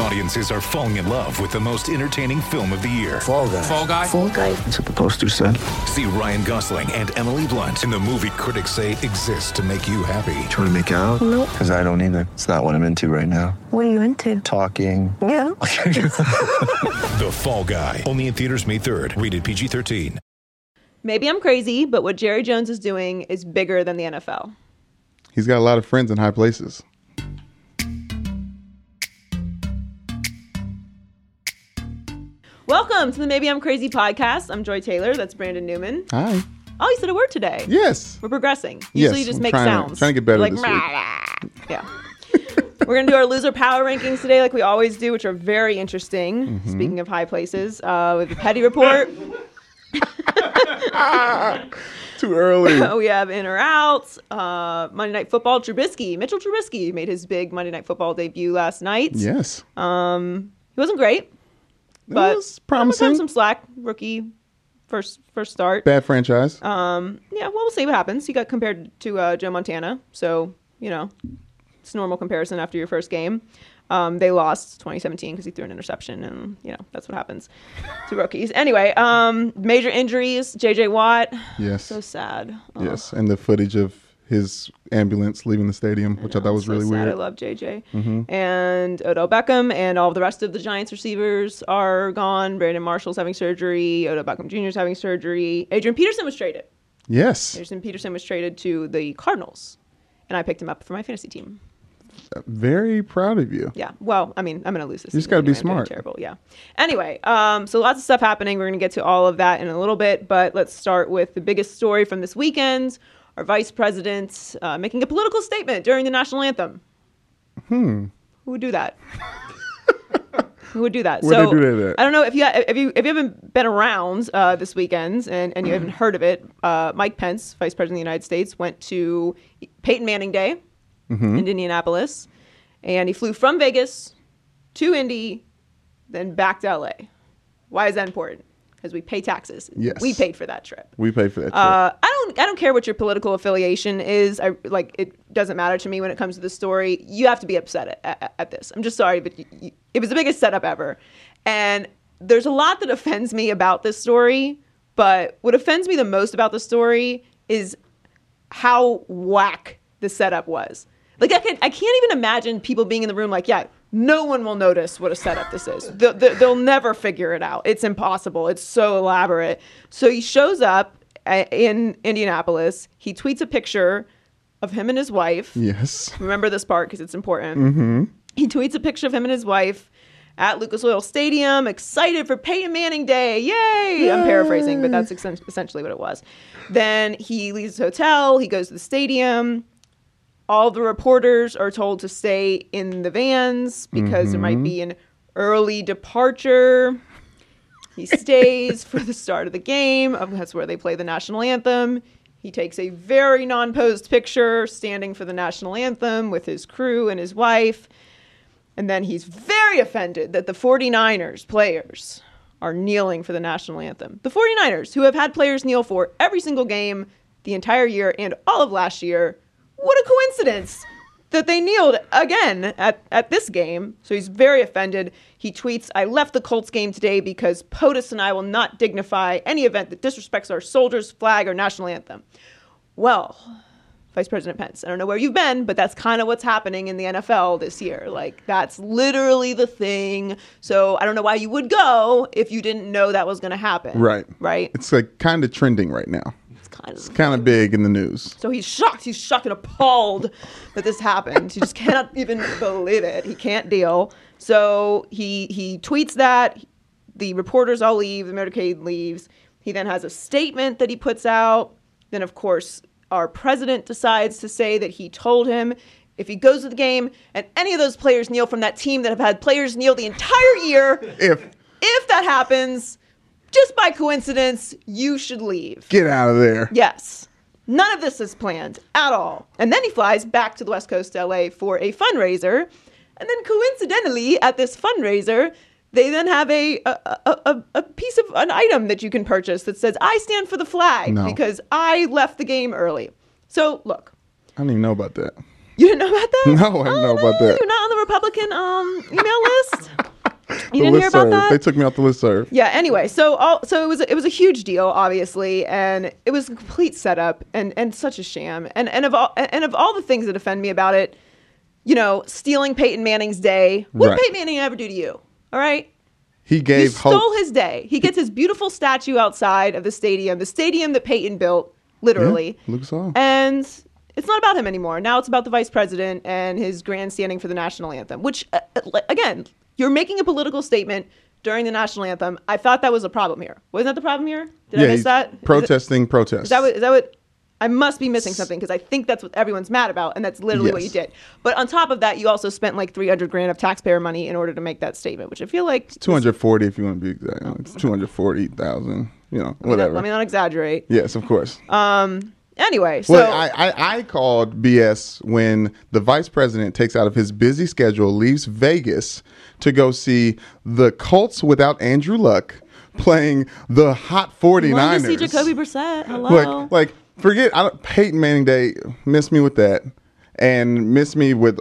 Audiences are falling in love with the most entertaining film of the year. Fall guy. Fall guy. Fall guy. That's what the poster said. See Ryan Gosling and Emily Blunt in the movie critics say exists to make you happy. Trying to make it out? Nope. Because I don't either. It's not what I'm into right now. What are you into? Talking. Yeah. The Fall Guy. Only in theaters May 3rd. Rated PG-13. Maybe I'm crazy, but what Jerry Jones is doing is bigger than the NFL. He's got a lot of friends in high places. Welcome to the Maybe I'm Crazy podcast. I'm Joy Taylor. That's Brandon Newman. Hi. Oh, you said a word today. Yes. We're progressing. Yes, Usually you just I'm make trying sounds. trying to get better like, this week. Yeah. We're going to do our loser power rankings today, like we always do, which are very interesting. Mm-hmm. Speaking of high places, uh, with the Petty Report, Too early. we have in or out. Uh, Monday Night Football, Trubisky. Mitchell Trubisky made his big Monday Night Football debut last night. yes. Um, He wasn't great, but was promising. gonna cut him some slack. Rookie, first first start. Bad franchise. Um, Yeah, well, we'll see what happens. He got compared to uh, Joe Montana, so you know, it's a normal comparison after your first game. Um, they lost 2017 because he threw an interception, and you know that's what happens to rookies. Anyway, um, major injuries. J.J. Watt, yes. so sad. Yes. And the footage of his ambulance leaving the stadium, which I thought was so really sad. weird. I love JJ. And Odell Beckham and all the rest of the Giants receivers are gone. Brandon Marshall's having surgery. Odell Beckham Jr. is having surgery. Adrian Peterson was traded. yes. Adrian Peterson was traded to the Cardinals, and I picked him up for my fantasy team. Very proud of you. Yeah. Well, I mean, I'm going to lose this. You just gotta be anyway. I'm smart. Terrible. Yeah. Anyway, um, so lots of stuff happening. We're going to get to all of that in a little bit, but let's start with the biggest story from this weekend. Our vice president uh, making a political statement during the national anthem. Hmm. Who would do that? Who would do that? Where'd so do that? I don't know if you if you if you haven't been around uh, this weekend and, and you haven't heard of it. Uh, Mike Pence, Vice President of the United States, went to Peyton Manning Day Mm-hmm. in Indianapolis, and he flew from Vegas to Indy, then back to LA. Why is that important? Because we pay taxes. Yes. we paid for that trip. We paid for that trip. Uh, I don't. I don't care what your political affiliation is. I like. It doesn't matter to me when it comes to the story. You have to be upset at, at, at this. I'm just sorry, but you, you, it was the biggest setup ever, and there's a lot that offends me about this story. But what offends me the most about the story is how whack the setup was. Like I can, I can't even imagine people being in the room like, yeah, no one will notice what a setup this is. They'll, they'll never figure it out. It's impossible. It's so elaborate. So he shows up uh, in Indianapolis. He tweets a picture of him and his wife. yes. Remember this part because it's important. Mm-hmm. He tweets a picture of him and his wife at Lucas Oil Stadium, excited for Peyton Manning Day. Yay! I'm paraphrasing, but that's essentially what it was. Then he leaves his hotel, he goes to the stadium. All the reporters are told to stay in the vans because there might mm-hmm. be an early departure. He stays for the start of the game. That's where they play the national anthem. He takes a very non posed picture standing for the national anthem with his crew and his wife. And then he's very offended that the 49ers players are kneeling for the national anthem. The 49ers, who have had players kneel for every single game the entire year and all of last year, what a coincidence that they kneeled again at, at this game. So he's very offended. He tweets, I left the Colts game today because POTUS and I will not dignify any event that disrespects our soldiers, flag, or national anthem. Well, Vice President Pence, I don't know where you've been, but that's kind of what's happening in the NFL this year. Like, that's literally the thing. So I don't know why you would go if you didn't know that was going to happen. Right. Right? It's like kind of trending right now. It's kind of Kind of big in the news. so he's shocked. He's shocked and appalled that this happened. He just cannot even believe it. He can't deal. So he he tweets that. The reporters all leave. The motorcade leaves. He then has a statement that he puts out. Then, of course, our president decides to say that he told him if he goes to the game and any of those players kneel from that team that have had players kneel the entire year, If if that happens, just by coincidence, you should leave. get out of there. Yes. None of this is planned at all. And then he flies back to the West Coast LA for a fundraiser. And then coincidentally, at this fundraiser, they then have a a, a, a- piece of an item that you can purchase that says "I stand for the flag" No. because I left the game early. So look, I don't even know about that. you didn't know about that? No, I didn't know about that. You're not on the Republican um, email list. You didn't hear about that? They took me off the list serve. Yeah. Anyway, so all so it was it was a huge deal, obviously, and it was a complete setup and and such a sham. And and of all and of all the things that offend me about it, you know, stealing Peyton Manning's day. What Right. did Peyton Manning ever do to you? All right. He You gave stole hope. his day. He gets his beautiful statue outside of the stadium, the stadium that Peyton built, literally. Lucas Oil. And it's not about him anymore. Now it's about the vice president and his grandstanding for the national anthem, which, uh, uh, again, you're making a political statement during the national anthem. I thought that was a problem here. Wasn't that the problem here? Did I yeah, miss he's that? Is protesting protests. Is that what, is that what? I must be missing something because I think that's what everyone's mad about, and that's literally what you did. But on top of that, you also spent like 300 grand of taxpayer money in order to make that statement, which I feel like 240 if you want to be exact. It's 240,000, you know, whatever. Let me not exaggerate. yes, of course. Um, Anyway, so well, I, I, I called BS when the vice president takes out of his busy schedule, leaves Vegas to go see the Colts without Andrew Luck playing the hot 49ers. wanted to see Jacoby Brissett. Hello. like like forget I don't, Peyton Manning Day miss me with that and miss me with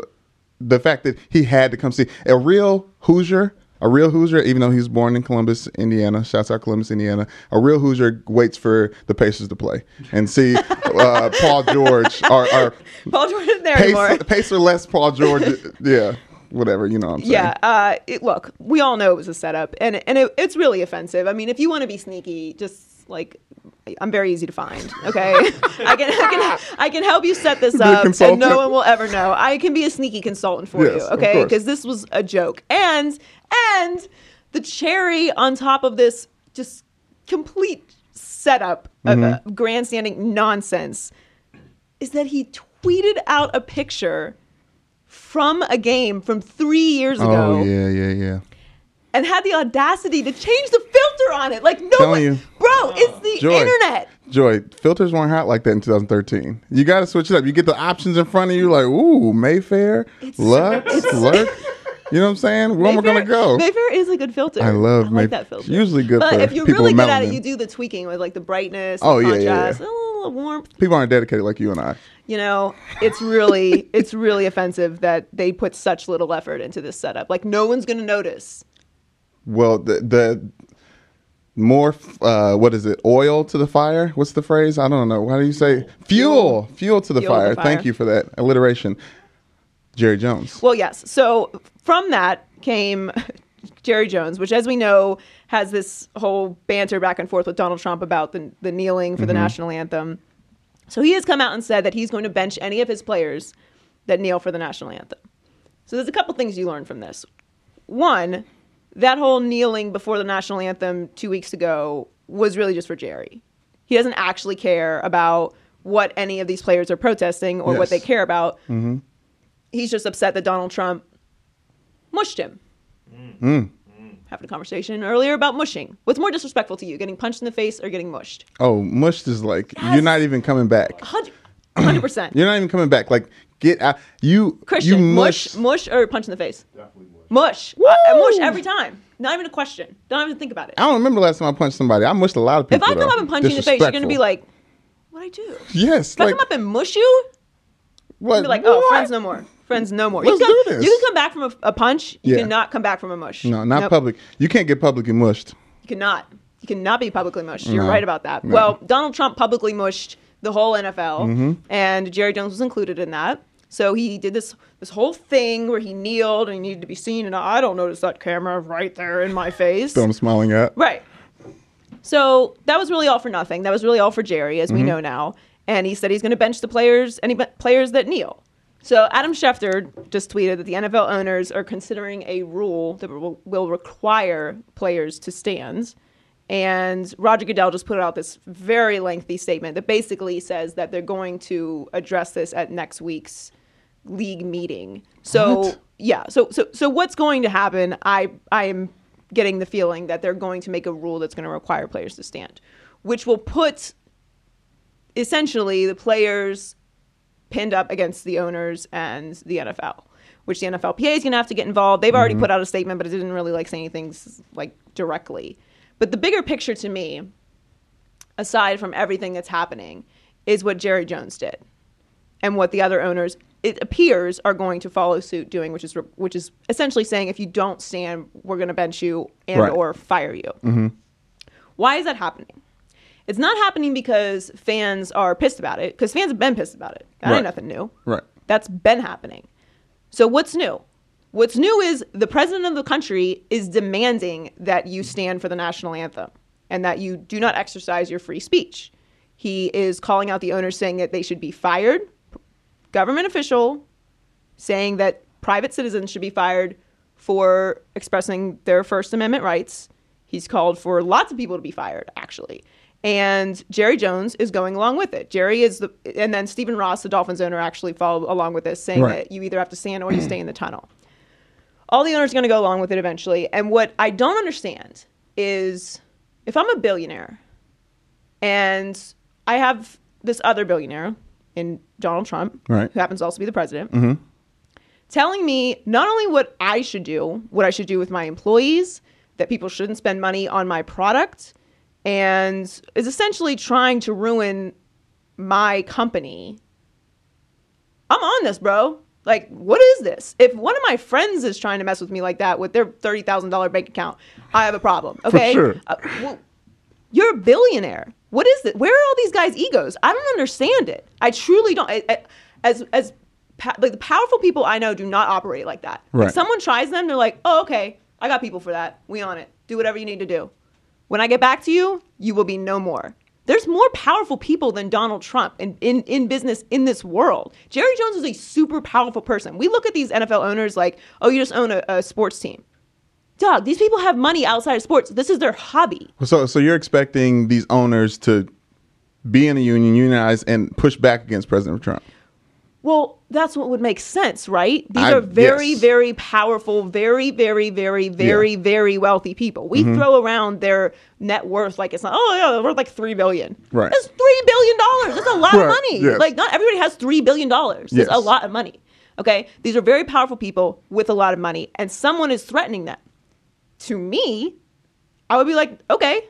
the fact that he had to come see a real Hoosier a real Hoosier even though he was born in Columbus Indiana shouts out Columbus Indiana a real Hoosier waits for the Pacers to play and see uh, Paul George or, or Paul George isn't there anymore. Pacer, Pacer less Paul George yeah whatever you know what I'm saying Yeah, uh, it, look, we all know it was a setup, and and it, it's really offensive. I mean, if you want to be sneaky, just like I'm very easy to find. Okay, I can I can I can help you set this up, and no one will ever know. I can be a sneaky consultant for Yes, you. Okay, because this was a joke, and and the cherry on top of this just complete setup of uh, Mm-hmm. grandstanding nonsense is that he tweeted out a picture from a game from three years ago oh yeah yeah yeah and had the audacity to change the filter on it. Like no one, you. bro, it's the Joy. internet. Joy, filters weren't hot like that in 2013. You got to switch it up. You get the options in front of you, like, ooh, Mayfair, It's- Lux, Lark. You know what I'm saying? Where am I going to go? Mayfair is a good filter. I love I May- like that filter. usually good But if you're people really good at it, you do the tweaking with like the brightness, Oh, the yeah, yeah, yeah. a little warmth. People aren't dedicated like you and I. You know, it's really it's really offensive that they put such little effort into this setup. Like no one's gonna notice. Well, the the more uh, what is it? Oil to the fire? What's the phrase? I don't know. How do you say fuel? Fuel to the, Fuel fire. the Thank fire. you for that alliteration, Jerry Jones. Well, yes. So from that came Jerry Jones, which, as we know, has this whole banter back and forth with Donald Trump about the, the kneeling for the national anthem. So he has come out and said that he's going to bench any of his players that kneel for the national anthem. So there's a couple things you learn from this. One, that whole kneeling before the national anthem two weeks ago was really just for Jerry. He doesn't actually care about what any of these players are protesting or what they care about. Mm-hmm. He's just upset that Donald Trump mushed him. Mm. Mm. Having a conversation earlier about mushing. What's more disrespectful to you, getting punched in the face or getting mushed? Oh, mushed is like Yes. you're not even coming back. 100 percent. You're not even coming back. Like get out. You Christian, you mush, mush. mush or punch in the face? Definitely mush. Mush. I, I mush every time. Not even a question. Don't even think about it. I don't remember the last time I punched somebody. I mushed a lot of people. If. I come though. up and punch you in the face, you're gonna be like, "What I do?" yes, If I like come up and mush you, what? you'll be like, "Oh, what? friends no more. Friends no more." Let's you, can come, do this. you can come back from a, a punch. You Yeah. cannot come back from a mush. No, not Nope. public. You can't get publicly mushed. You cannot. You cannot be publicly mushed. You're No. right about that. No. Well, Donald Trump publicly mushed the whole NFL, Mm-hmm. and Jerry Jones was included in that. So he did this this whole thing where he kneeled and he needed to be seen, and I don't notice that camera right there in my face. That I'm smiling at. Right. So that was really all for nothing. That was really all for Jerry, as we Mm-hmm. know now. And he said he's going to bench the players, any players that kneel. So Adam Schefter just tweeted that the NFL owners are considering a rule that will, will require players to stand. And Roger Goodell just put out this very lengthy statement that basically says that they're going to address this at next week's league meeting. So What? yeah, so so so what's going to happen? I I am getting the feeling that they're going to make a rule that's going to require players to stand, which will put essentially the players pinned up against the owners and the NFL, which the NFLPA is going to have to get involved. They've already mm-hmm. put out a statement, but it didn't really like say anything like directly. But the bigger picture to me, aside from everything that's happening, is what Jerry Jones did, and what the other owners, it appears, are going to follow suit doing, which is which is essentially saying if you don't stand, we're going to bench you and Right. or fire you. Mm-hmm. Why is that happening? It's not happening because fans are pissed about it, because fans have been pissed about it. That Right. ain't nothing new. Right. That's been happening. So what's new? What's new is the president of the country is demanding that you stand for the national anthem and that you do not exercise your free speech. He is calling out the owners saying that they should be fired. Government official saying that private citizens should be fired for expressing their First Amendment rights. He's called for lots of people to be fired, actually. And Jerry Jones is going along with it. Jerry is the, and then Stephen Ross, the Dolphins owner, actually followed along with this, saying Right. that you either have to stand or you stay in the tunnel. All the owners are going to go along with it eventually. And what I don't understand is if I'm a billionaire and I have this other billionaire in Donald Trump, Right. who happens to also be the president, telling me not only what I should do, what I should do with my employees, that people shouldn't spend money on my product, and is essentially trying to ruin my company. I'm on this, bro. Like, what is this? If one of my friends is trying to mess with me like that with their thirty thousand dollar bank account, I have a problem. Okay, sure. Uh, well, you're a billionaire. What is it? Where are all these guys' egos? I don't understand it. I truly don't. I, I, as as pa- like the powerful people I know do not operate like that. Right. If someone tries them, they're like, "Oh, okay, I got people for that. We on it. Do whatever you need to do. When I get back to you, you will be no more." There's more powerful people than Donald Trump in, in, in business in this world. Jerry Jones is a super powerful person. We look at these NFL owners like, oh, you just own a, a sports team. Dog, these people have money outside of sports. This is their hobby. So, so you're expecting these owners to be in a union, unionize, and push back against President Trump? Well, that's what would make sense, right? These I- are very, yes. very powerful, very, very, very, very, very wealthy people. We mm-hmm. throw around their net worth like it's not. Oh yeah, they're worth like three billion. Right. That's three billion dollars. That's a lot Right, of money. yes. Like not everybody has three billion dollars. It's Yes. a lot of money. Okay, these are very powerful people with a lot of money, and someone is threatening them. To me, I would be like, okay,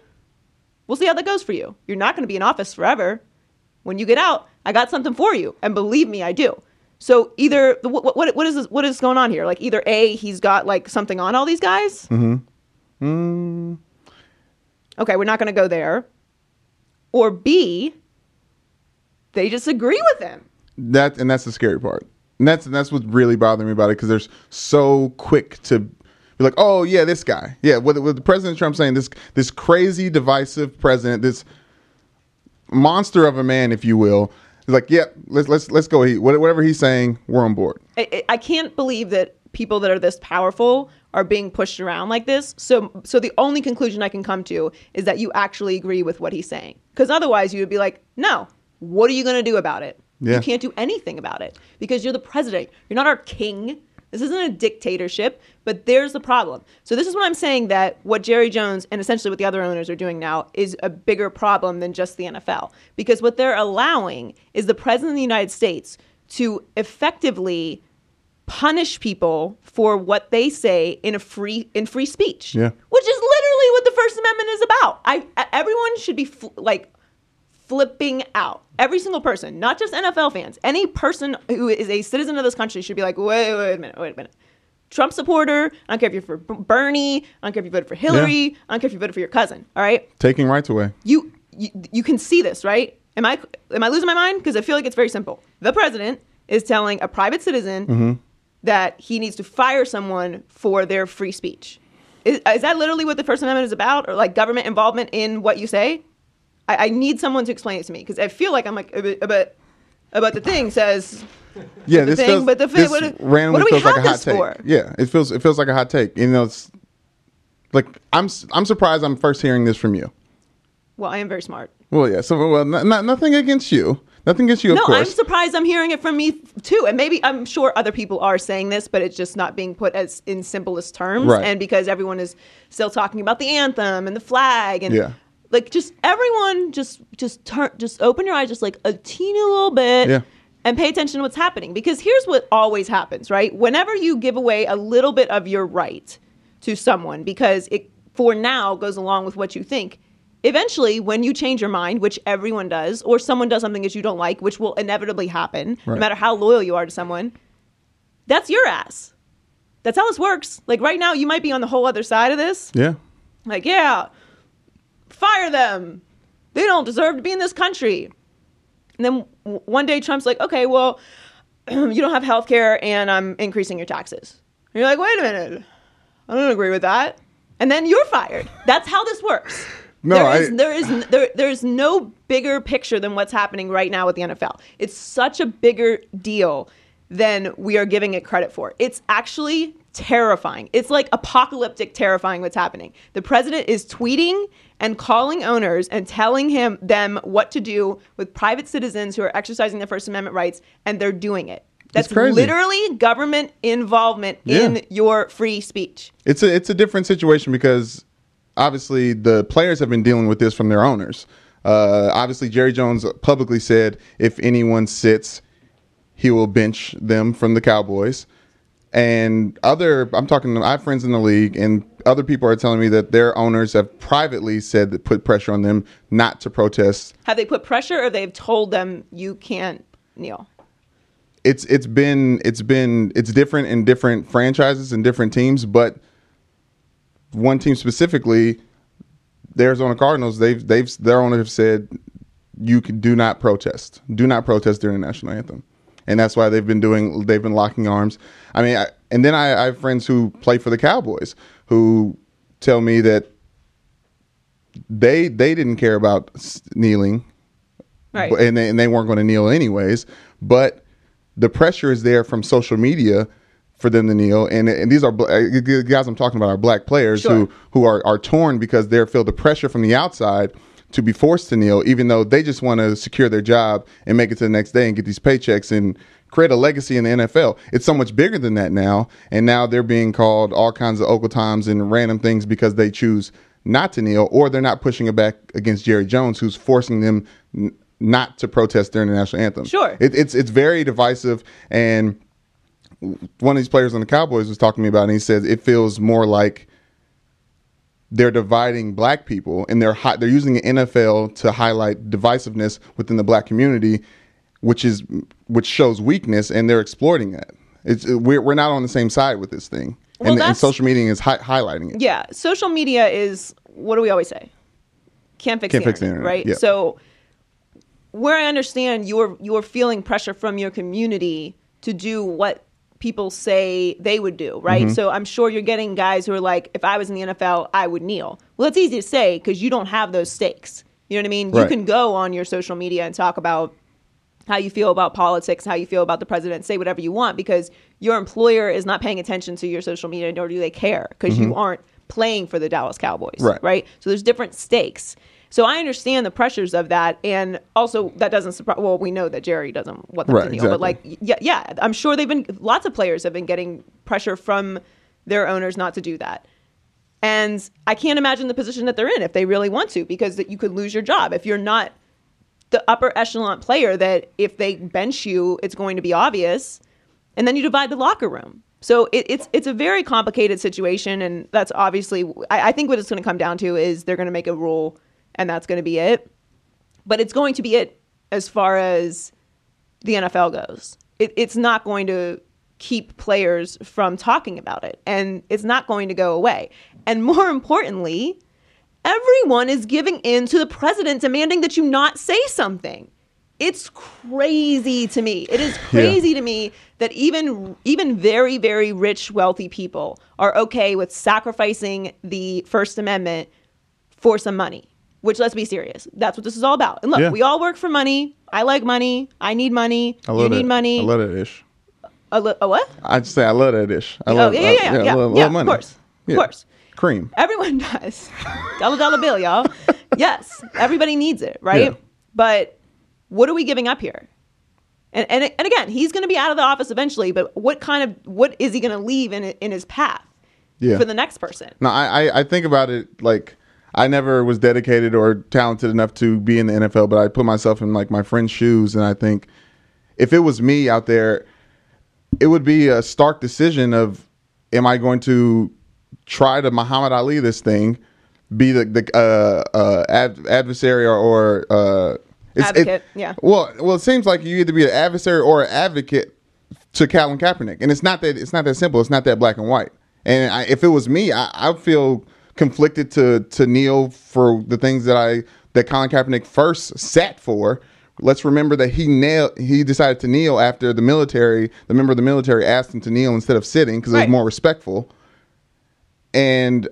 we'll see how that goes for you. You're not going to be in office forever. When you get out, I got something for you, and believe me, I do. So either what what, what is this, what is going on here? Like either a he's got like something on all these guys. Mm-hmm. Okay, we're not going to go there. Or b they just agree with him. That and that's the scary part. And that's and that's what's really bothering me about it because they're so quick to be like, oh yeah, this guy, yeah. With, with President Trump saying this this crazy divisive president, this monster of a man, if you will, is like, yeah, let's let's let's go. He, whatever he's saying, we're on board. I, I- I can't believe that people that are this powerful are being pushed around like this. So, so the only conclusion I can come to is that you actually agree with what he's saying. Because otherwise, you would be like, no. What are you going to do about it? Yeah. You can't do anything about it because you're the president. You're not our king. This isn't a dictatorship. But there's the problem. So this is what I'm saying that what Jerry Jones and essentially what the other owners are doing now is a bigger problem than just the NFL because what they're allowing is the president of the United States to effectively punish people for what they say in a free in free speech. Yeah. Which is literally what the First Amendment is about. I everyone should be fl- like flipping out. Every single person, not just NFL fans. Any person who is a citizen of this country should be like, "Wait, wait a minute, wait a minute." Trump supporter, I don't care if you're for Bernie, I don't care if you voted for Hillary, I don't care if you voted for your cousin, all right? Taking rights away. you you, you can see this, right? Am I am I losing my mind? Because I feel like it's very simple. The president is telling a private citizen mm-hmm. that he needs to fire someone for their free speech. Is, is that literally what the First Amendment is about, or like government involvement in what you say? I, I need someone to explain it to me because I feel like I'm like, about but the thing says Yeah, this thing, feels, but the this thing- what do- randomly what feels like a have hot this take. for? Yeah, it feels it feels like a hot take. You know, it's like I'm I'm surprised I'm first hearing this from you. well, I am very smart. Well, yeah. So, well, nothing against you. Nothing against you, of no, I'm surprised I'm hearing it from me too. And maybe I'm sure other people are saying this, but it's just not being put as in simplest terms. Right. And because everyone is still talking about the anthem and the flag and Yeah. Like just everyone just just turn just open your eyes just like a teeny little bit. Yeah. and pay attention to what's happening. Because here's what always happens, right? Whenever you give away a little bit of your right to someone, because it for now goes along with what you think, eventually when you change your mind, which everyone does, or someone does something that you don't like, which will inevitably happen, Right. no matter how loyal you are to someone, that's your ass. That's how this works. Like right now, you might be on the whole other side of this. Yeah. Like, yeah, fire them. They don't deserve to be in this country. And then one day Trump's like, okay, well, you don't have health care and I'm increasing your taxes. And you're like, wait a minute. I don't agree with that. And then you're fired. That's how this works. No, there is, I- there is there, there's no bigger picture than what's happening right now with the NFL. It's such a bigger deal than we are giving it credit for. It's actually terrifying. It's like apocalyptic terrifying what's happening. The president is tweeting and calling owners and telling him them what to do with private citizens who are exercising their first amendment rights and they're doing it. That's literally government involvement in your free speech. It's a it's a different situation because obviously the players have been dealing with this from their owners. Uh, obviously, Jerry Jones publicly said if anyone sits, he will bench them from the Cowboys. And other, I'm talking, I have friends in the league, and other people are telling me that their owners have privately said that put pressure on them not to protest. Have they put pressure or they've told them you can't kneel? It's it's been it's been it's different in different franchises and different teams, but one team specifically, the Arizona Cardinals, they've they've their owner have said you can do not protest, do not protest during the national anthem, and that's why they've been doing they've been locking arms. I mean, I, and then I, I have friends who play for the Cowboys who tell me that they they didn't care about kneeling, Right. and they, and they weren't going to kneel anyways. But the pressure is there from social media for them to kneel, and and these are uh, the guys I'm talking about are black players Sure. who who are are torn because they feel the pressure from the outside to be forced to kneel, even though they just want to secure their job and make it to the next day and get these paychecks and create a legacy in the NFL. It's so much bigger than that now, and now they're being called all kinds of Uncle Toms and random things because they choose not to kneel, or they're not pushing it back against Jerry Jones, who's forcing them n- not to protest during the national anthem. Sure. it, it's it's very divisive, and one of these players on the Cowboys was talking to me about, it, and he says it feels more like they're dividing black people, and they're hi- they're using the NFL to highlight divisiveness within the black community, which is which shows weakness, and they're exploiting that. It's we're we're not on the same side with this thing, Well, and, and social media is hi- highlighting it. Yeah, social media is what do we always say? Can't fix, Can't the, fix the internet, internet, right? yeah. So where I understand you're you're feeling pressure from your community to do what people say they would do, right? Mm-hmm. So I'm sure you're getting guys who are like, if I was in the NFL, I would kneel. Well, it's easy to say because you don't have those stakes. You know what I mean? You can go on your social media and talk about how you feel about politics, how you feel about the president, say whatever you want because your employer is not paying attention to your social media, nor do they care because you aren't playing for the Dallas Cowboys, Mm-hmm. Right. Right. So there's different stakes. So I understand the pressures of that, and also that doesn't surprise. Well, we know that Jerry doesn't want them Right, to kneel, but like, yeah, yeah, I'm sure they've been. Lots of players have been getting pressure from their owners not to do that. And I can't imagine the position that they're in if they really want to, because that you could lose your job if you're not the upper echelon player. That if they bench you, it's going to be obvious, and then you divide the locker room. So it, it's it's a very complicated situation, and that's obviously I, I think what it's going to come down to is they're going to make a rule, and that's going to be it. But it's going to be it as far as the NFL goes. It, it's not going to keep players from talking about it, and it's not going to go away. And more importantly, everyone is giving in to the president demanding that you not say something. It's crazy to me. It is crazy to me that even even very very rich wealthy people are okay with sacrificing the First Amendment for some money. Which let's be serious. That's what this is all about. And look, Yeah. we all work for money. I like money. I need money. I you need that. money. I love that ish. a, li- a what? I just say I love that dish. I Oh, love, yeah, yeah, I- yeah, yeah, I love, yeah, love of money. course, of course. Cream. Everyone does. dollar dollar bill, y'all. yes, everybody needs it, right? Yeah. But what are we giving up here? And and and again, he's going to be out of the office eventually. But what kind of what is he going to leave in in his path Yeah. for the next person? No, I, I think about it like I never was dedicated or talented enough to be in the NFL, but I put myself in like my friend's shoes, and I think if it was me out there, it would be a stark decision of, am I going to try to Muhammad Ali this thing, be the the uh, uh, ad, adversary or, or uh, it's- it- Advocate, yeah. Well, well, it seems like you either be an adversary or an advocate to Colin Kaepernick, and it's not that it's not that simple. It's not that black and white. And I, if it was me, I, I feel conflicted to to kneel for the things that I that Colin Kaepernick first sat for. Let's remember that he nailed. He decided to kneel after the military, the member of the military, asked him to kneel instead of sitting because it Right. was more respectful. And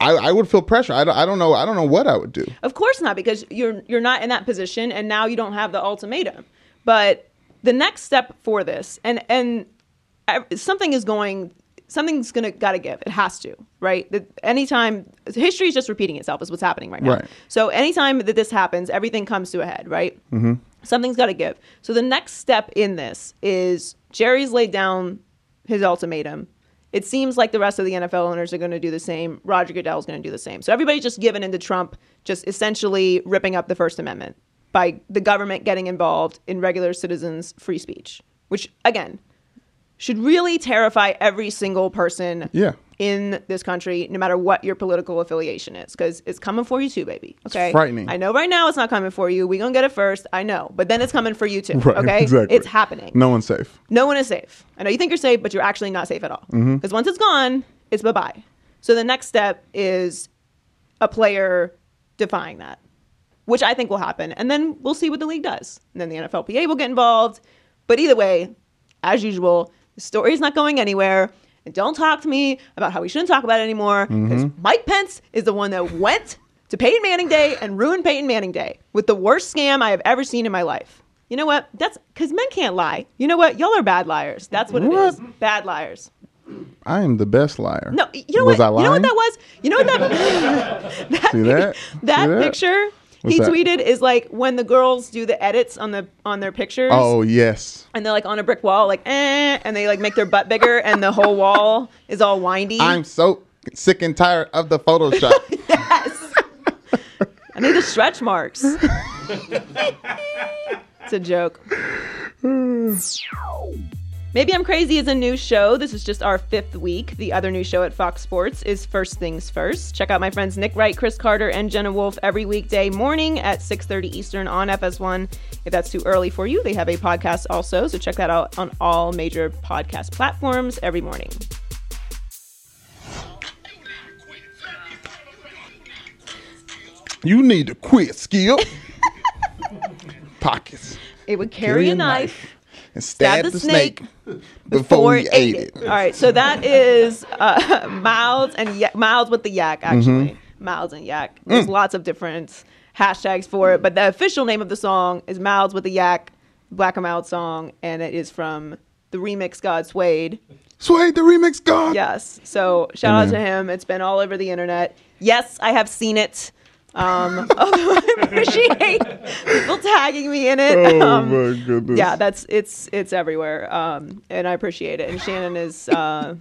I, I would feel pressure. I don't, I don't know. I don't know what I would do. Of course not, because you're you're not in that position, and now you don't have the ultimatum. But the next step for this, and and ev- something is going, something's gonna gotta give. It has to, right? That anytime history is just repeating itself is what's happening right now. Right. So anytime that this happens, everything comes to a head, right? Mm-hmm. Something's got to give. So the next step in this is Jerry's laid down his ultimatum. It seems like the rest of the NFL owners are going to do the same. Roger Goodell is going to do the same. So everybody's just given into Trump, just essentially ripping up the First Amendment by the government getting involved in regular citizens' free speech, which again should really terrify every single person Yeah. in this country, no matter what your political affiliation is, because it's coming for you too, baby. Okay, frightening. I know right now it's not coming for you. We're gonna get it first. I know, but then it's coming for you too. Right, okay, exactly. it's happening. No one's safe. No one is safe. I know you think you're safe, but you're actually not safe at all. Because Mm-hmm. once it's gone, it's bye bye. So the next step is a player defying that, which I think will happen. And then we'll see what the league does. And then the NFLPA will get involved. But either way, as usual, the story's not going anywhere. And don't talk to me about how we shouldn't talk about it anymore. Because Mm-hmm. Mike Pence is the one that went to Peyton Manning Day and ruined Peyton Manning Day with the worst scam I have ever seen in my life. You know what? That's because men can't lie. You know what? Y'all are bad liars. That's what, it is. Bad liars. I am the best liar. No, you know was what? I lying? You know what that was? You know what that that, See that? that See that? picture What's he that? tweeted is like when the girls do the edits on the on their pictures Oh yes. and they're like on a brick wall like eh and they like make their butt bigger and the whole wall is all windy. I'm so sick and tired of the Photoshop. yes. I need the stretch marks. it's a joke. Maybe I'm Crazy is a new show. This is just our fifth week. The other new show at Fox Sports is First Things First. Check out my friends Nick Wright, Chris Carter, and Jenna Wolf every weekday morning at 6.30 Eastern on FS1. If that's too early for you, they have a podcast also, so check that out on all major podcast platforms every morning. you need to quit, Skill. Pockets. It would carry, a knife and stab, the the, snake snake, before he ate it. All right, so that is uh, Miles and ya- Miles with the yak. Actually, Mm-hmm. Miles and yak. There's Mm. lots of different hashtags for it, but the official name of the song is Miles with the Yak, Black and Mild song, and it is from the remix God Suede. Sway the remix god. Yes, so shout out to him. It's been all over the internet. Yes, I have seen it. Um, although I appreciate people tagging me in it. Oh Um, my goodness. yeah, that's it's it's everywhere, um, and I appreciate it. And Shannon is uh,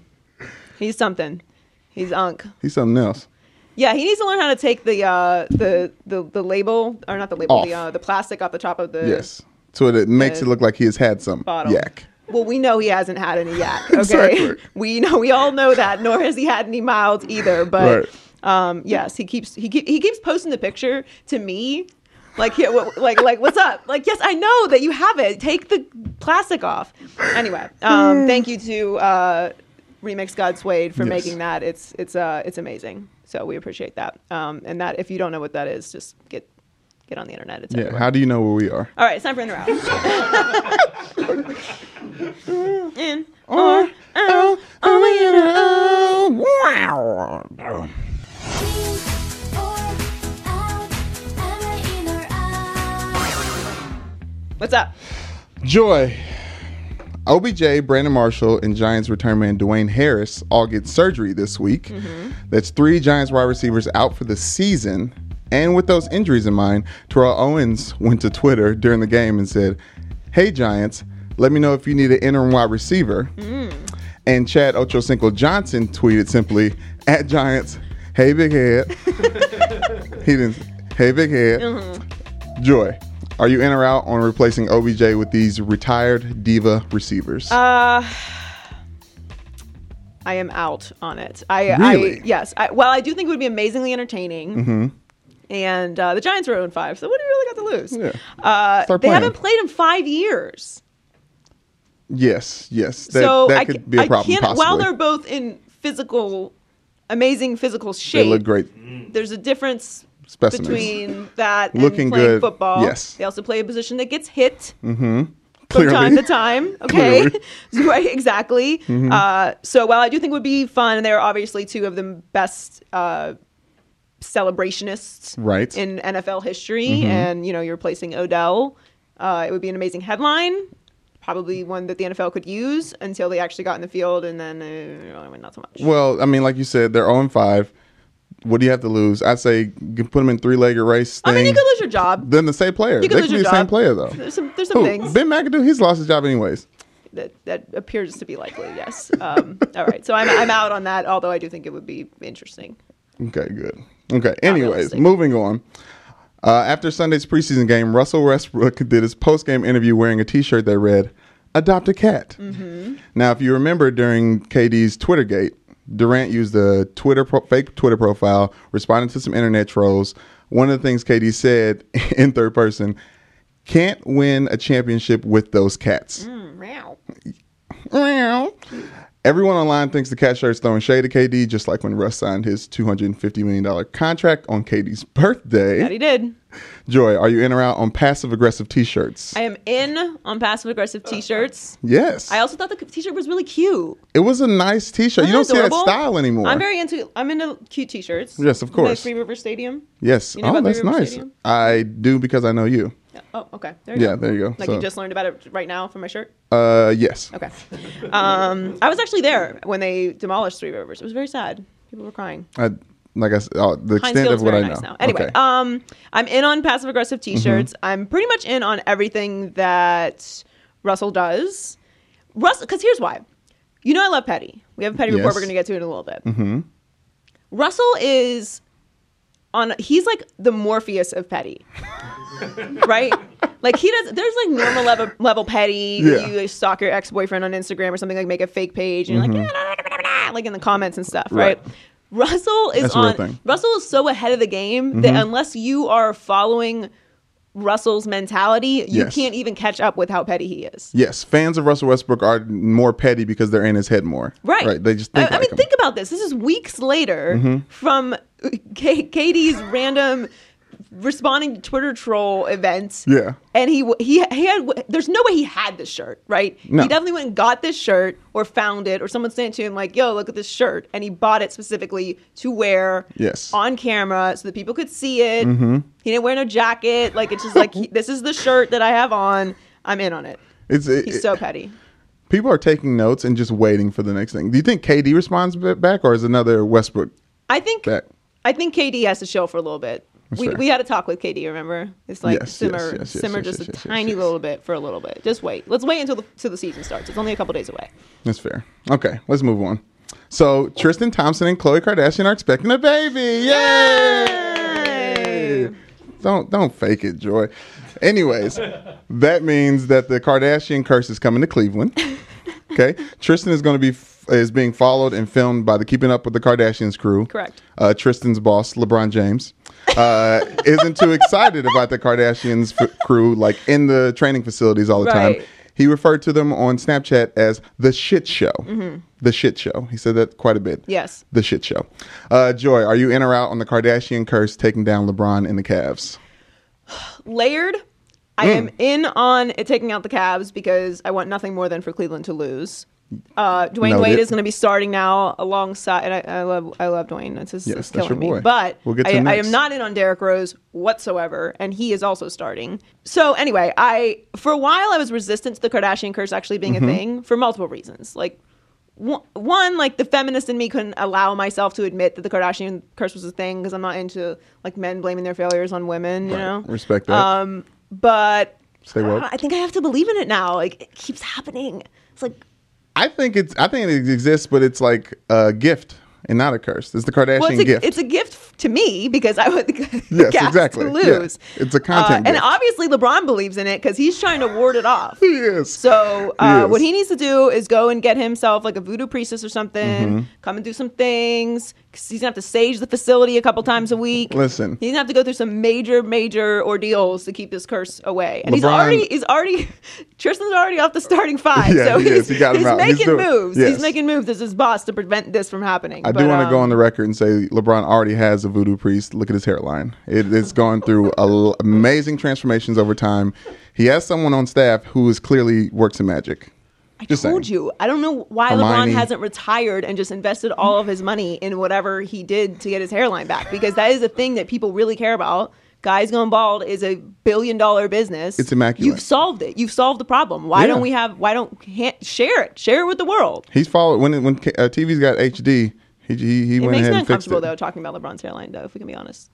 he's something. He's unk. He's something else. Yeah, he needs to learn how to take the uh, the, the the label or not the label, Off. the uh, the plastic off the top of the Yes. So it makes it look like he has had some bottle. yak. Well, we know he hasn't had any yak. Okay, Exactly. we know we all know that. Nor has he had any milds either. But Right. Um, yes, he keeps he keep, he keeps posting the picture to me. Like, here, what, like, like, what's up? Like, yes, I know that you have it. Take the plastic off. Anyway, um, thank you to uh, Remix God Suede for Yes. making that. It's it's uh it's amazing. So we appreciate that. Um, and that if you don't know what that is, just get get on the internet. It's Yeah. everywhere. How do you know where we are? All right, it's time for in or out. in or out, only in or out. Wow. What's up? Joy. OBJ, Brandon Marshall, and Giants return man Dwayne Harris all get surgery this week. Mm-hmm. That's three Giants wide receivers out for the season. And with those injuries in mind, Terrell Owens went to Twitter during the game and said, Hey, Giants, let me know if you need an interim wide receiver. Mm. And Chad Ochocinco Johnson tweeted simply, At Giants, hey, big head. he didn't, hey, big head. Mm-hmm. Joy. Are you in or out on replacing OBJ with these retired diva receivers? Uh, I am out on it. I, Really? I yes. I, well, I do think it would be amazingly entertaining. Mm-hmm. And uh, the Giants are 0 5, so what do you really got to lose? Yeah. Uh, they haven't played in five years. yes, yes. That, so that I, could be a problem. possibly. while they're both in physical, amazing physical shape, they look great. there's a difference Specimens. between that and Looking playing good, football. yes. They also play a position that gets hit from Clearly. time to time. Okay. Mm-hmm. right? Exactly. Uh, so while I do think it would be fun, and they're obviously two of the best uh, celebrationists Right. in NFL history, Mm-hmm. and you know you're replacing Odell. Uh, it would be an amazing headline. Probably one that the NFL could use until they actually got in the field, and then uh, not so much. Well, I mean, like you said, they're 0 5. What do you have to lose? I'd say you put them in three legged race I mean, you could lose your job. then the same player. You They could could lose be your the job. same player, though. There's some, there's some Who? things. Ben McAdoo, he's lost his job anyways. that that appears to be likely. Yes. Um, all right. So I'm I'm out on that. Although I do think it would be interesting. Okay, good. Okay. Anyways, realistic. moving on. Uh, after Sunday's preseason game, Russell Westbrook did his post-game interview wearing a T-shirt that read "Adopt a cat." Mm-hmm. Now, if you remember during KD's Twittergate, Durant used a Twitter pro- fake Twitter profile, responding to some internet trolls. One of the things KD said in third person: "Can't win a championship with those cats." Mm. Meow. Meow. Everyone online thinks the cat shirt's throwing shade at KD, just like when Russ signed his $250 million contract on KD's birthday. That he did. Joy, are you in or out on passive aggressive t shirts? I am in on passive aggressive t-shirts. Yes. I also thought the t-shirt was really cute. it was a nice t shirt. You don't Isn't see that style anymore. I'm very into. I'm into cute t-shirts. Yes, of course. Three River Stadium. yes. You know oh, that's nice. Stadium? I do because I know you. Oh, okay. There you Yeah, go. there you go. Like So- you just learned about it right now from my shirt. Uh, yes. Okay. Um, I was actually there when they demolished Three Rivers. It was very sad. People were crying. I, like I said, oh, the Heinz extent of what I very know. nice now. Anyway, Okay. um, I'm in on passive aggressive T-shirts. Mm-hmm. I'm pretty much in on everything that Russell does. Russell, because here's why. You know, I love Petty. We have a Petty report we're going to get to in a little bit. Mm-hmm. Russell is on. He's like the Morpheus of Petty. right? Like he does. There's like normal level level petty. Yeah. Mm-hmm. You like, stalk your ex boyfriend on Instagram or something like make a fake page and you're like, "Yeah, nah, nah, nah, nah, nah," like in the comments and stuff, right? Right. Russell is That's on. Mm-hmm. Russell is so ahead of the game that unless you are following Russell's mentality, you Yes. can't even catch up with how petty he is. yes, fans of Russell Westbrook are more petty because they're in his head more. Right. Right. They just I, think I like mean, him. think about this. This is weeks later from K- KD's random responding to Twitter troll events. Yeah. And he he he had there's no way he had this shirt, right? No. He definitely went and got this shirt or found it or someone sent it to him like, "Yo, look at this shirt." And he bought it specifically to wear Yes. on camera so that people could see it. Mm-hmm. He didn't wear no jacket. Like it's just like he, this is the shirt that I have on. I'm in on it. It's, it, He's so petty. people are taking notes and just waiting for the next thing. Do you think KD responds back or is another Westbrook I think back? I think KD has to show for a little bit. We, fair. we had a talk with KD, remember? It's like Yes, simmer, yes, yes, simmer just a tiny little bit for a little bit. Just wait. Let's wait until the, till the season starts. It's only a couple days away. That's fair. Okay, let's move on. So Tristan Thompson and Khloe Kardashian are expecting a baby. Yay! Don't don't fake it, Joy. Anyways, that means that the Kardashian curse is coming to Cleveland. Okay, Tristan is going to be f- is being followed and filmed by the Keeping Up with the Kardashians crew. Correct. Uh, Tristan's boss, LeBron James, uh, isn't too excited about the Kardashians f- crew, like in the training facilities all the Right. time. He referred to them on Snapchat as the shit show. The shit show. He said that quite a bit. Yes. The shit show. Uh, Joy, are you in or out on the Kardashian curse taking down LeBron and the Cavs? Layered. I Mm. am in on it taking out the Cavs because I want nothing more than for Cleveland to lose. Uh, Dwyane Noted. Wade is going to be starting now alongside, and I, I love I love Dwyane. That's just Yes, it's killing me. But We'll I, I am not in on Derrick Rose whatsoever, and he is also starting. So anyway, I for a while I was resistant to the Kardashian curse actually being Mm-hmm. a thing for multiple reasons. Like one- one, like the feminist in me couldn't allow myself to admit that the Kardashian curse was a thing because I'm not into like men blaming their failures on women. You know, Respect that. um, but Stay woke. I think I have to believe in it now. Like it keeps happening. It's like I think it's I think it exists, but it's like a gift and not a curse. It's the Kardashian Well, it's a, gift. it's a gift to me because I would Yes, exactly. to Yeah. lose. It's a content Uh, and obviously LeBron believes in it because he's trying to ward it off. he is. So uh, Yes. what he needs to do is go and get himself like a voodoo priestess or something. Mm-hmm. Come and do some things. 'Cause he's gonna have to sage the facility a couple times a week. Listen. he's gonna have to go through some major, major ordeals to keep this curse away. And he's already, he's already, Tristan's already off the starting five. Yeah, so he he's, is. He got him he's out. He's making doing- moves. yes. He's making moves as his boss to prevent this from happening. I do want to go um, on the record and say LeBron already has a voodoo priest. Look at his hairline; it, it's gone through a l- amazing transformations over time. He has someone on staff who is clearly works in magic. I Just told saying. you. I don't know why Hermione. LeBron hasn't retired and just invested all of his money in whatever he did to get his hairline back because that is a thing that people really care about. Guys going bald is a billion dollar business. It's immaculate. You've solved it. You've solved the problem. Why Yeah. don't we have? Why don't share it? Share it with the world. He's followed when when uh, TV's got HD. He he, he It went makes ahead me and fixed uncomfortable it. though talking about LeBron's hairline though. If we can be honest.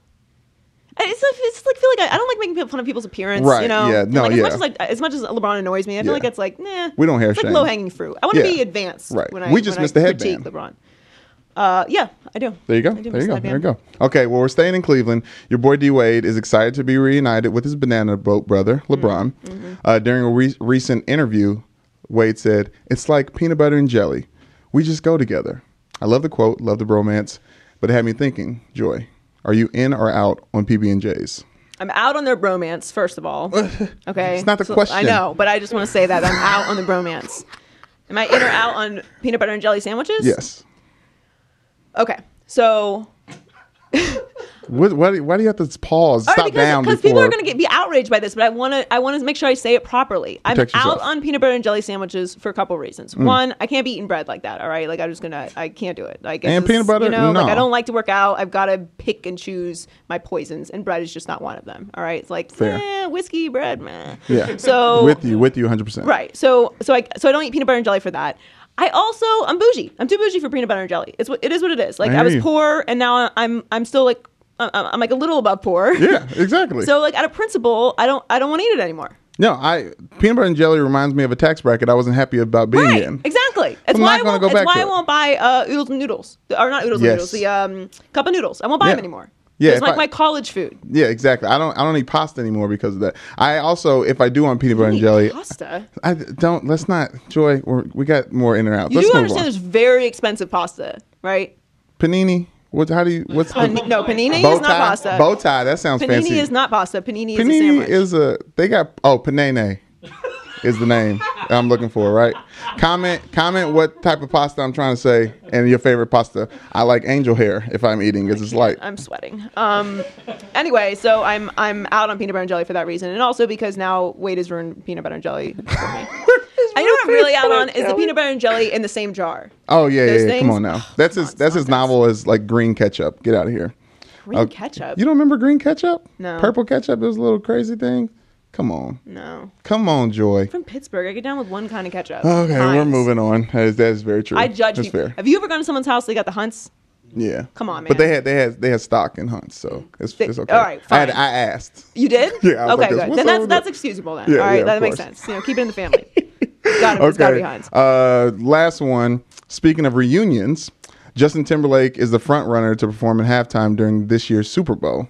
It's like, it's like feel like I, I don't like making fun of people's appearance, Right, you know. yeah, And, no, like, as yeah. much as like as much as LeBron annoys me, I feel Yeah. like it's like nah. We don't hair It's like shame. low hanging fruit. I want to Yeah. be advanced. Right. When I, We just when missed I the critique headband. LeBron. Uh, yeah, I do. There you go. I do There you go. that There you go. Okay, well, we're staying in Cleveland. Your boy D Wade is excited to be reunited with his banana boat brother, Mm-hmm. LeBron. Uh, during a re- recent interview, Wade said, It's like peanut butter and jelly. We just go together. I love the quote, love the bromance, but it had me thinking, Joy, are you in or out on PB&J's? I'm out on their bromance, first of all. Okay. It's not the I question. I know, but I just want to say that I'm out on the bromance. Am I in or out on peanut butter and jelly sandwiches? Yes. Okay. So What, why, do, why do you have to pause, right, stop because, down because before? people are going to get be outraged by this, but I want to I want to make sure I say it properly. I'm Protect out on peanut butter and jelly sandwiches for a couple reasons. Mm. One, I can't be eating bread like that. All right, like I'm just gonna I can't do it. Like And peanut butter? you know, like I don't like to work out. I've got to pick and choose my poisons, and bread is just not one of them. All right, it's like eh, whiskey, bread, meh. yeah. So with you, with you 100%. Right. So so I so I don't eat peanut butter and jelly for that. I also I'm bougie. I'm too bougie for peanut butter and jelly. It's what it is what it is. Like I I, was you. poor and now I'm I'm still like I'm, I'm like a little above poor. Yeah, exactly. So like out of principle, I don't I don't want to eat it anymore. no, I peanut butter and jelly reminds me of a tax bracket I wasn't happy about being Right. in. Exactly. It's I'm why I won't. go it's back why I won't buy uh, oodles and noodles, or not oodles Yes. and noodles. The um, cup of noodles. I won't buy Yeah. them anymore. Yeah, It's like I- my college food. Yeah, exactly. I don't I don't eat pasta anymore because of that. I also if I do want peanut butter and jelly, pasta. I don't. Let's not Joy. We're, we got more in and out. You Let's do understand on. there's very expensive pasta, right? Panini. What? How do you? What's the- no, panini bow is not pasta. Bow tie. That sounds Panini fancy. Panini is not pasta. Panini, is a sandwich. is a. They got. Oh, panene is the name I'm looking for. Right. Comment. Comment what type of pasta I'm trying to say and your favorite pasta. I like angel hair if I'm eating because it's light. I'm sweating. Um. Anyway, so I'm I'm out on peanut butter and jelly for that reason, and also because now Wade has ruined peanut butter and jelly for me. I know what I'm really out on is the peanut butter and jelly in the same jar. Oh yeah, yeah, Those yeah. Come things? on now. Oh, That's his. that's his novel as like green ketchup. Get out of here. Green Uh, ketchup. You don't remember green ketchup? No. Purple ketchup. Those little crazy things. Come on. no. Come on, Joy. From Pittsburgh, I get down with one kind of ketchup. Okay, we're Heinz. moving on. That is, that is very true. I judge That's people. fair. Have you ever gone to someone's house? They got the hunts. Yeah. Come on, But they had they had they had stock in Hunts, so it's, They- it's okay. all right, I, had, fine. I asked. You did? Yeah, I was Okay, like, good. what's Then up that's with that's that? excusable then. Yeah, All right, yeah, of that makes course. sense. You know, keep it in the family. got it. It's got to be Heinz. Uh, last one. Speaking of reunions, Justin Timberlake is the front runner to perform at halftime during this year's Super Bowl.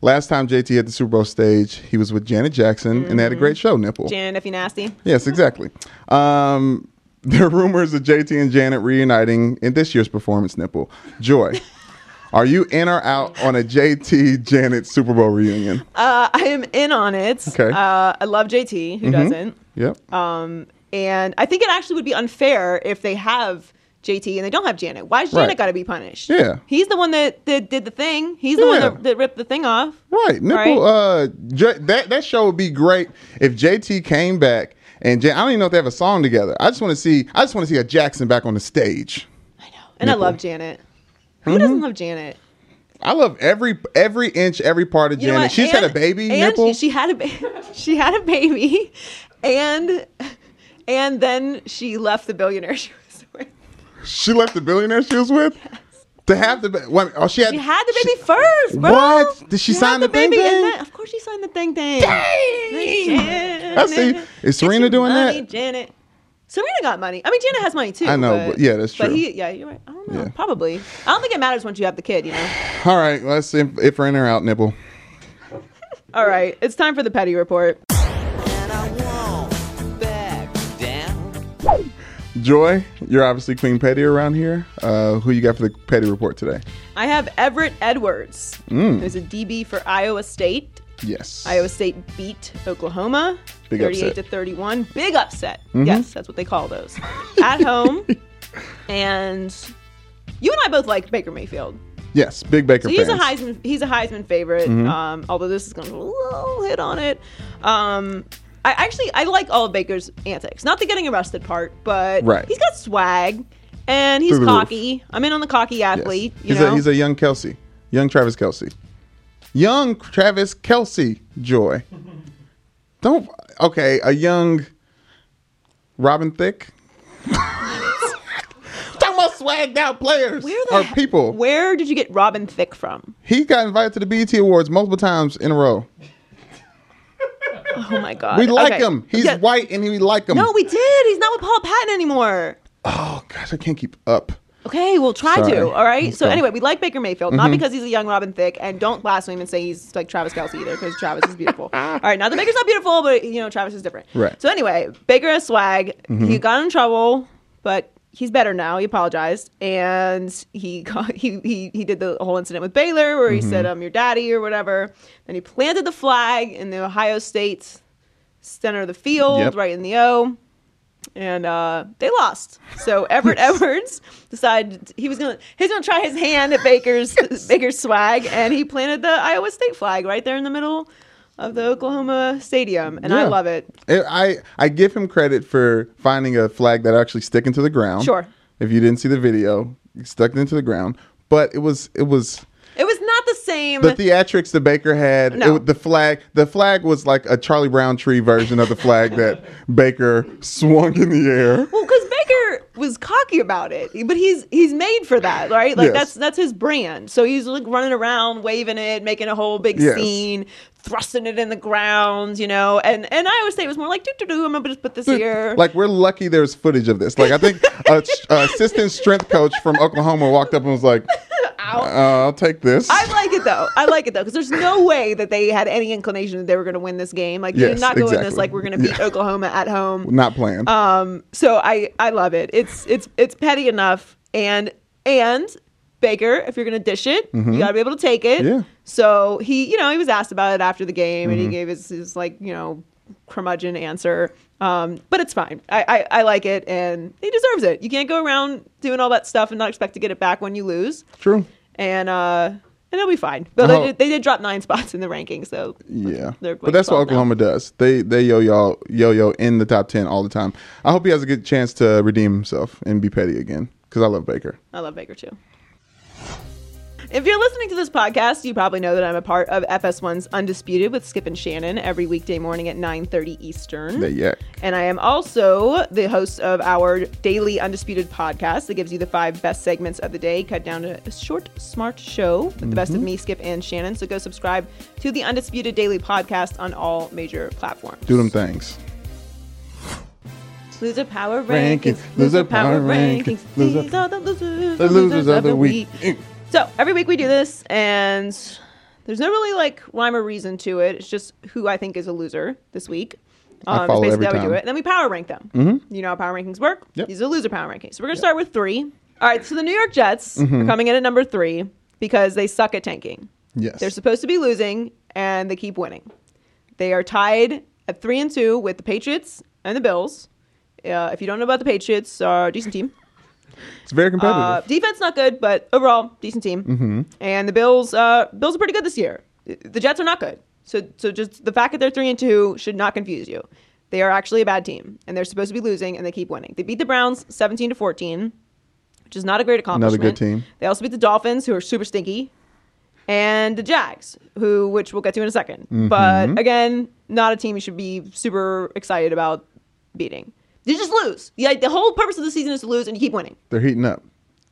Last time JT hit the Super Bowl stage, he was with Janet Jackson, and they had a great show. Nipple. Jan, if you nasty. Yes, exactly. Um, there are rumors of JT and Janet reuniting in this year's performance. Nipple. Joy. Are you in or out on a JT Janet Super Bowl reunion? Uh, I am in on it. Okay. Mm-hmm. Uh, I love JT. Who doesn't? Yep. Um, and I think it actually would be unfair if they have JT and they don't have Janet. Why is Janet Right. got to be punished? Yeah. He's the one that, that did the thing. He's the one Yeah. that, that ripped the thing off. Right, nipple. Uh, J- that that show would be great if JT came back and J- I don't even know if they have a song together. I just want to see. I just want to see a Jackson back on the stage. I know. And I love Janet. Who Mm-hmm. doesn't love Janet? I love every every inch, every part of You know Janet. what? She's had a And- baby. And nipple. She, she had a ba- she had a baby, and and then she left the billionaire she was with. She left the billionaire she was with to have the. Ba- wait, oh, she had. She had the baby she- first, bro. What? Did she sign had the thing baby, thing? and then, of course she signed the thing thing. I Janet, see. Is Serena doing money, that? Janet. Serena got money. I mean, Janet has money too. I know, but- yeah, that's true. But he, yeah, you're right. I don't know. Yeah. Probably. I don't think it matters once you have the kid. You know. All right, let's see if, if we're in or out, nipple. All right, it's time for the petty report. Joy, you're obviously Queen Petty around here. Uh, who you got for the petty report today? I have Everett Edwards, Mm. who's a DB for Iowa State. Yes. Iowa State beat Oklahoma Big 38 upset. to 31. Big upset. Mm-hmm. Yes, that's what they call those. At home. And you and I both like Baker Mayfield. Yes, big Baker So he's a. Heisman he's a Heisman favorite. Mm-hmm. Um, although this is going to a little hit on it. Um, I actually I like all of Baker's antics. Not the getting arrested part, but Right. he's got swag and he's Through the roof. cocky. I'm in on the cocky athlete. You He's know? a he's a young Kelce, young Travis Kelce, young Travis Kelce. Joy. Don't okay. A young Robin Thicke. Talking about swagged out players Where the or he- people. Where did you get Robin Thicke from? He got invited to the BET Awards multiple times in a row. Oh my god. We like Okay. him. He's Yeah. white and we like him. No, we did. He's not with Paula Patton anymore. oh gosh, I can't keep up. Okay, we'll try Sorry. to. All right. So anyway, we like Baker Mayfield, not mm-hmm. because he's a young Robin Thicke, and don't blaspheme and say he's like Travis Kelce either, because Travis is beautiful. All right, now the Baker's not beautiful, but you know Travis is different. Right. So anyway, Baker has swag. Mm-hmm. He got in trouble, but he's better now. He apologized, and he got, he he he did the whole incident with Baylor where he said "I'm your daddy" or whatever. Then he planted the flag in the Ohio State center of the field, Yep. right in the O and uh, they lost. So Everett Edwards decided he was gonna he's gonna try his hand at Baker's Baker's swag, and he planted the Iowa State flag right there in the middle of the Oklahoma Stadium, and I love it. I I- give him credit for finding a flag that actually stick into the ground. Sure. If you didn't see the video, he stuck it into the ground. But it was it was It was not the same. the theatrics that Baker had. No. It, the flag the flag was like a Charlie Brown tree version of the flag that Baker swung in the air. well, because was cocky about it, but he's he's made for that, right? Like Yes. that's that's his brand. So he's like running around, waving it, making a whole big Yes. scene, thrusting it in the ground, you know. And and I always say it was more like, doo doo doo, I'm gonna just put this here. Like we're lucky there's footage of this. Like I think a, a assistant strength coach from Oklahoma walked up and was like, uh, "I'll take this." I like it though. I like it though because there's no way that they had any inclination that they were going to win this game. Like Yes, did not go in this like we're going to beat Yeah. Oklahoma at home. Not planned. Um, so I I love it. It's it's it's petty enough and and Baker, if you're going to dish it, you got to be able to take it. Mm-hmm. Yeah. Mm-hmm. So he, you know, he was asked about it after the game, and he gave his, his like you know curmudgeon answer. Um, but it's fine. I, I I like it, and he deserves it. You can't go around doing all that stuff and not expect to get it back when you lose True. and uh and it'll be fine. But Oh. they, did, they did drop nine spots in the rankings, so Yeah, but that's what 12 now. Oklahoma does. They they yo yo yo yo in the top ten all the time. I hope he has a good chance to redeem himself and be petty again because I love Baker. I love Baker too. If you're listening to this podcast, you probably know that I'm a part of FS1's Undisputed with Skip and Shannon every weekday morning at 9:30 Eastern. Yak. And I am also the host of our daily Undisputed podcast that gives you the five best segments of the day, cut down to a short, smart show with the best of mm-hmm. me, Skip, and Shannon. So go subscribe to the Undisputed Daily podcast on all major platforms. Do them things. Loser power Rankings, loser power rankings. These are the losers. The losers of the week. So every week we do this, and there's no really like rhyme or reason to it. It's just who I think is a loser this week. I Um, follow it's every basically how we do time. it. And then we power rank them. Mm-hmm. You know how power rankings work? Yep. These are loser power rankings. So we're going to start with three. All right, so the New York Jets Mm-hmm. are coming in at number three because they suck at tanking. Yes. They're supposed to be losing, and they keep winning. They are tied at three and two with the Patriots and the Bills. Uh, if you don't know about the Patriots, are a decent team. It's very competitive. Uh, defense not good, but overall decent team. Mm-hmm. And the Bills, uh, Bills are pretty good this year. The Jets are not good. So, so just the fact that they're three and two should not confuse you. They are actually a bad team, and they're supposed to be losing, and they keep winning. They beat the Browns seventeen to fourteen, which is not a great accomplishment. Not a good team. They also beat the Dolphins, who are super stinky, and the Jags, who which we'll get to in a 2nd Mm-hmm. But again, not a team you should be super excited about beating. You just lose. Yeah, the whole purpose of the season is to lose, and you keep winning. They're heating up.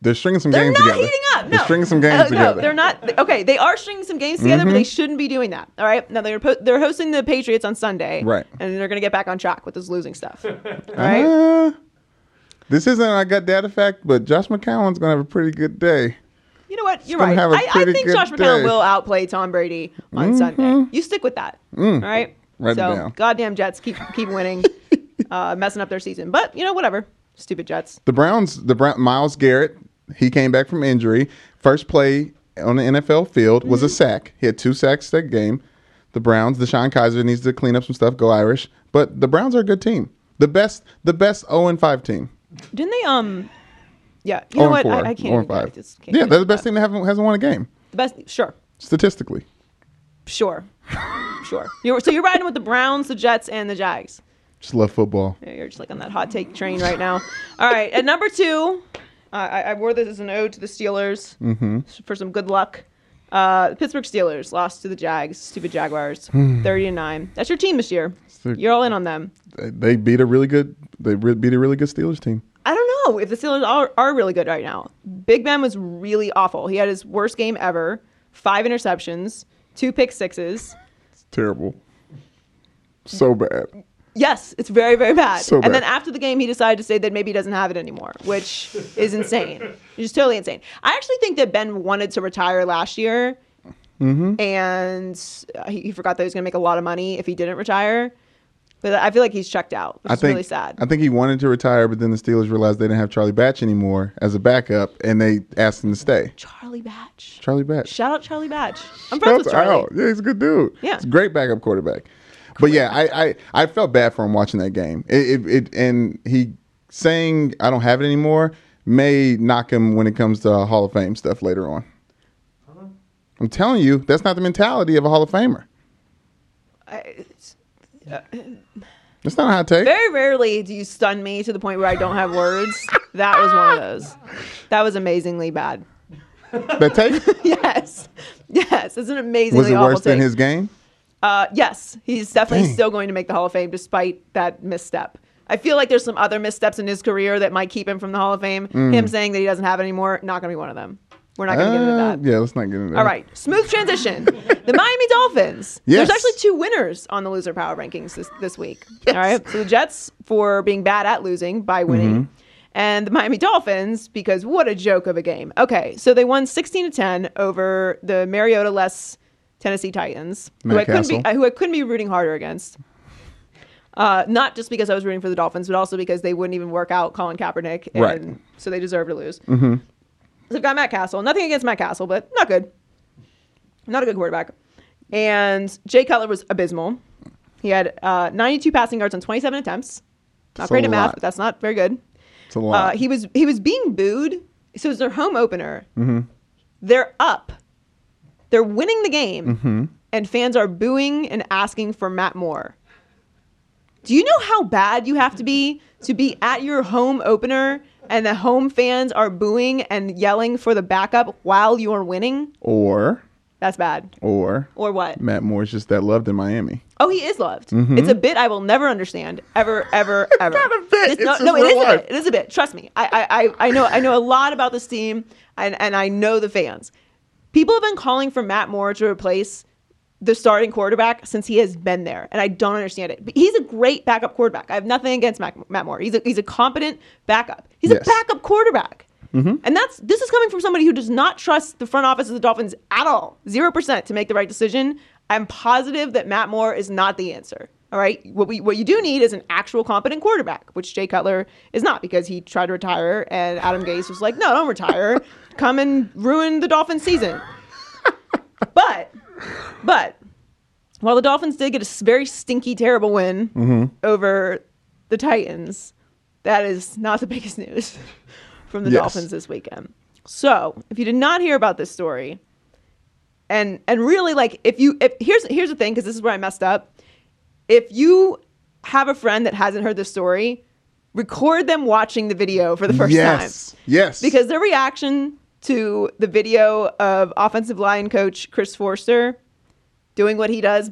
They're stringing some They're games together. They're not heating up. No. They're stringing some games Uh, together. Mm-hmm. No, they're not. Okay, they are stringing some games together, but they shouldn't be doing that. All right. Now they're po- they're hosting the Patriots on Sunday, Right. And they're going to get back on track with this losing stuff. All right. Uh, This isn't I got data fact, but Josh McCown's gonna have a pretty good day. You know what? You're right. have a I, I think good Josh McCown day. Mm-hmm. will outplay Tom Brady on Sunday. You stick with that. All right. Write it so, down. goddamn Jets keep keep winning, uh, messing up their season. But you know, whatever. Stupid Jets. The Browns, the Brown, Myles Garrett, he came back from injury. First play on the NFL field was a Mm-hmm. sack. He had two sacks that game. The Browns, DeShone Kizer needs to clean up some stuff. Go Irish. But the Browns are a good team. The best, the best 0 and 5 team. Didn't they? Um. Yeah. You know what? 4. I, I can't. 0 and even- I 5. just can't Yeah, they're the best that. team that haven't hasn't won a game The best. Sure. statistically. Sure. sure. You're, so you're riding with the Browns, the Jets, and the Jags. Just love football. Yeah, You're just like on that hot take train right now. All right, at number two, uh, I, I wore this as an ode to the Steelers for some good luck. Uh, the Pittsburgh Steelers lost to the Jags, stupid Jaguars, thirty to nine. That's your team this year. You're all in on them. They, they beat a really good. They re- beat a really good Steelers team. I don't know if the Steelers are, are really good right now. Big Ben was really awful. He had his worst game ever. Five interceptions, two pick sixes. It's terrible. So bad. Yes, it's very, very bad. So and then after the game, he decided to say that maybe he doesn't have it anymore, which is insane. It's just totally insane. I actually think that Ben wanted to retire last year, Mm-hmm. and uh, he, he forgot that he was going to make a lot of money if he didn't retire. But I feel like he's checked out, which I is think really sad. I think he wanted to retire, but then the Steelers realized they didn't have Charlie Batch anymore as a backup, and they asked him to stay. Charlie Batch. Charlie Batch. Shout out Charlie Batch. I'm friends with Shouts Charlie. out. Yeah, he's a good dude. Yeah. he's a great backup quarterback. But yeah, I, I I felt bad for him watching that game. It, it, it and he saying I don't have it anymore may knock him when it comes to Hall of Fame stuff later on. I'm telling you, that's not the mentality of a Hall of Famer. I- it's- That's not a hot take. very rarely do you stun me to the point where I don't have words. That was one of those. That was amazingly bad. That take yes, yes, it's an amazingly was it worse than his game? Uh, yes, he's definitely Dang. still going to make the Hall of Fame despite that misstep. I feel like there's some other missteps in his career that might keep him from the Hall of Fame. Him saying that he doesn't have it anymore, not going to be one of them. We're not going to get into Uh, that. Yeah, let's not get into that. All right, smooth transition. the Miami Dolphins. Yes. There's actually two winners on the loser power rankings this, this week. All right, so the Jets for being bad at losing by winning, Mm-hmm. and the Miami Dolphins because what a joke of a game. Okay, so they won 16 to 10 over the Mariota less Tennessee Titans, who I couldn't be who I couldn't be rooting harder against. Uh, not just because I was rooting for the Dolphins, but also because they wouldn't even work out Colin Kaepernick, and Right. Mm-hmm. so they deserve to lose. So they've got Matt Cassel. Nothing against Matt Cassel, but not good. Not a good quarterback. And Jay Cutler was abysmal. He had uh, 92 passing yards on 27 attempts. Not That's great at math, but that's not very good. It's a lot. Uh, he was he was being booed. So it was their home opener. Mm-hmm. They're up. They're winning the game, Mm-hmm. and fans are booing and asking for Matt Moore. Do you know how bad you have to be to be at your home opener and the home fans are booing and yelling for the backup while you are winning? or That's bad. or Or what? Matt Moore's just that loved in Miami. Oh, he is loved. It's a bit I will never understand, ever, ever, ever. not a bit. No, It's no, his it is real a bit. It is a bit. Trust me. I, I, I- I know, I know a lot about this team, and and I know the fans. People have been calling for Matt Moore to replace the starting quarterback since he has been there, and I don't understand it. But he's a great backup quarterback. I have nothing against Matt, Matt Moore. He's a he's a competent backup. He's Yes. a backup quarterback. Mm-hmm. And that's this is coming from somebody who does not trust the front office of the Dolphins at all. Zero percent to make the right decision. I'm positive that Matt Moore is not the answer. All right. What we what you do need is an actual competent quarterback, which Jay Cutler is not because he tried to retire and Adam Gase was like, No, don't retire. Come and ruin the Dolphins season. but but while the Dolphins did get a very stinky, terrible win mm-hmm. over the Titans, that is not the biggest news from the Yes. Dolphins this weekend. So, if you did not hear about this story, and and really like if you if here's here's the thing because this is where I messed up. If you have a friend that hasn't heard the story, record them watching the video for the first yes. time Yes. because their reaction to the video of offensive line coach Chris Foerster doing what he does,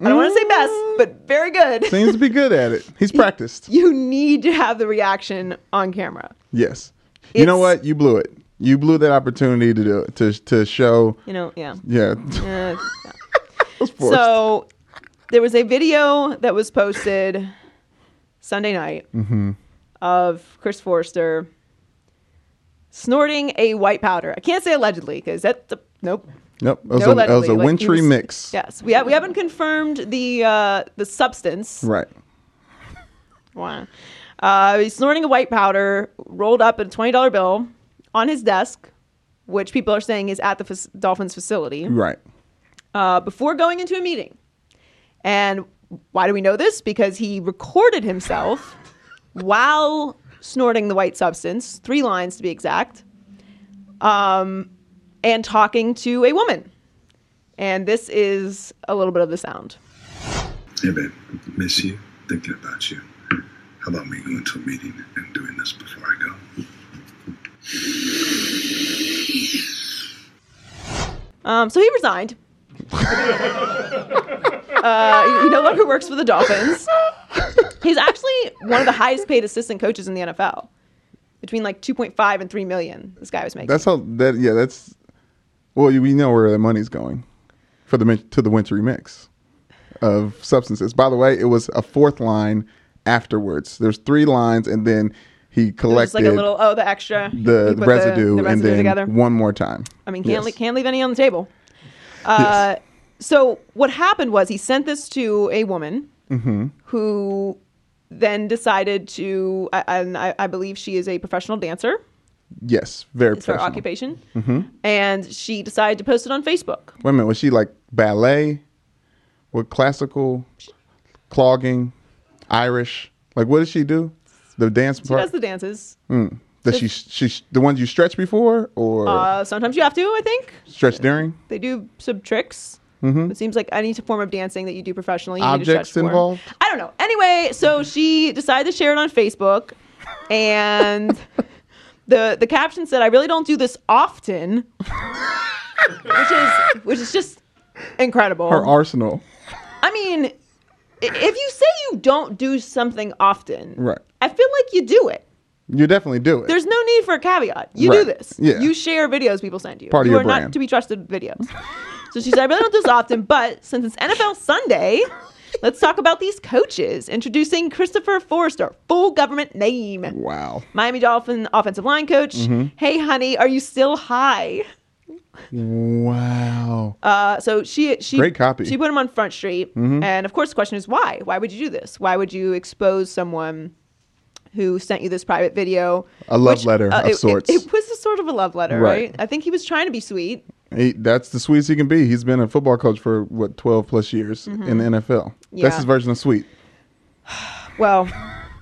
I don't want to say best, but very good. seems to be good at it. He's practiced. You need to have the reaction on camera. Yes. You know what? You blew it. You blew that opportunity to do it to to show. You know, yeah. Yeah. Uh, was so there was a video that was posted Sunday night of Chris Forrester snorting a white powder. I can't say allegedly because that's the, nope. Yep. It was, No a, it was a Like, wintry was- mix. Yes, we ha- we haven't confirmed the uh, the substance. Right. Wow. Uh, he's snorting a white powder rolled up in a twenty dollar bill on his desk, which people are saying is at the fac- Dolphins facility. Right. uh, before going into a meeting. And why do we know this? Because he recorded himself while snorting the white substance, three lines to be exact, um, and talking to a woman. And this is a little bit of the sound. Hey, babe, miss you, thinking about you. How about me going to a meeting and doing this before I go? Um, so he resigned. uh, he no longer works for the Dolphins. He's actually one of the highest paid assistant coaches in the NFL. Between like 2.5 and 3 million, this guy was making. That's how that yeah, that's well, you- we know where the money's going for the to the wintry mix of substances. By the way, it was a fourth line afterwards. There's three lines and then he collected like a little, oh, the extra. the you put residue, the and residue then together. one more time. I mean, can't Yes. le- can't leave any on the table. Uh, So what happened was he sent this to a woman Mm-hmm. who then decided to, and I, I believe she is a professional dancer. Yes, very It's her professional. occupation, mm-hmm. and she decided to post it on Facebook. Wait a minute, was she like ballet? What classical clogging, Irish? Like what did she do? The dance part? She part? does the dances. Does she she the ones you stretch before or Uh, sometimes you have to. I think stretch during? they do some tricks. It seems like any form of dancing that you do professionally, you need to Mm-hmm. Objects stretch for. involved? I don't know. Anyway, so she decided to share it on Facebook, and the the caption said, "I really don't do this often," which is which is just incredible. Her arsenal. I mean, if you say you don't do something often, Right. I feel like you do it. You definitely do it. There's no need for a caveat. You do this. Yeah. You share videos people send you. Part of you your are not to be trusted videos. so she said, I really don't do this often, but since it's NFL Sunday, let's talk about these coaches. Introducing Christopher Forrester, full government name. wow. Miami Dolphin offensive line coach. Mm-hmm. Hey, honey, are you still high? Wow. Uh, so she she Great copy. Mm-hmm. She put him on Front Street, and of course, the question is why? Why would you do this? Why would you expose someone who sent you this private video? uh, A love letter of it, it- sorts. It, was a sort of a love letter, Right. right. I think he was trying to be sweet. He, that's the sweetest he can be. He's been a football coach for what 12 plus years in the NFL. That's Mm-hmm. His version of sweet. Well,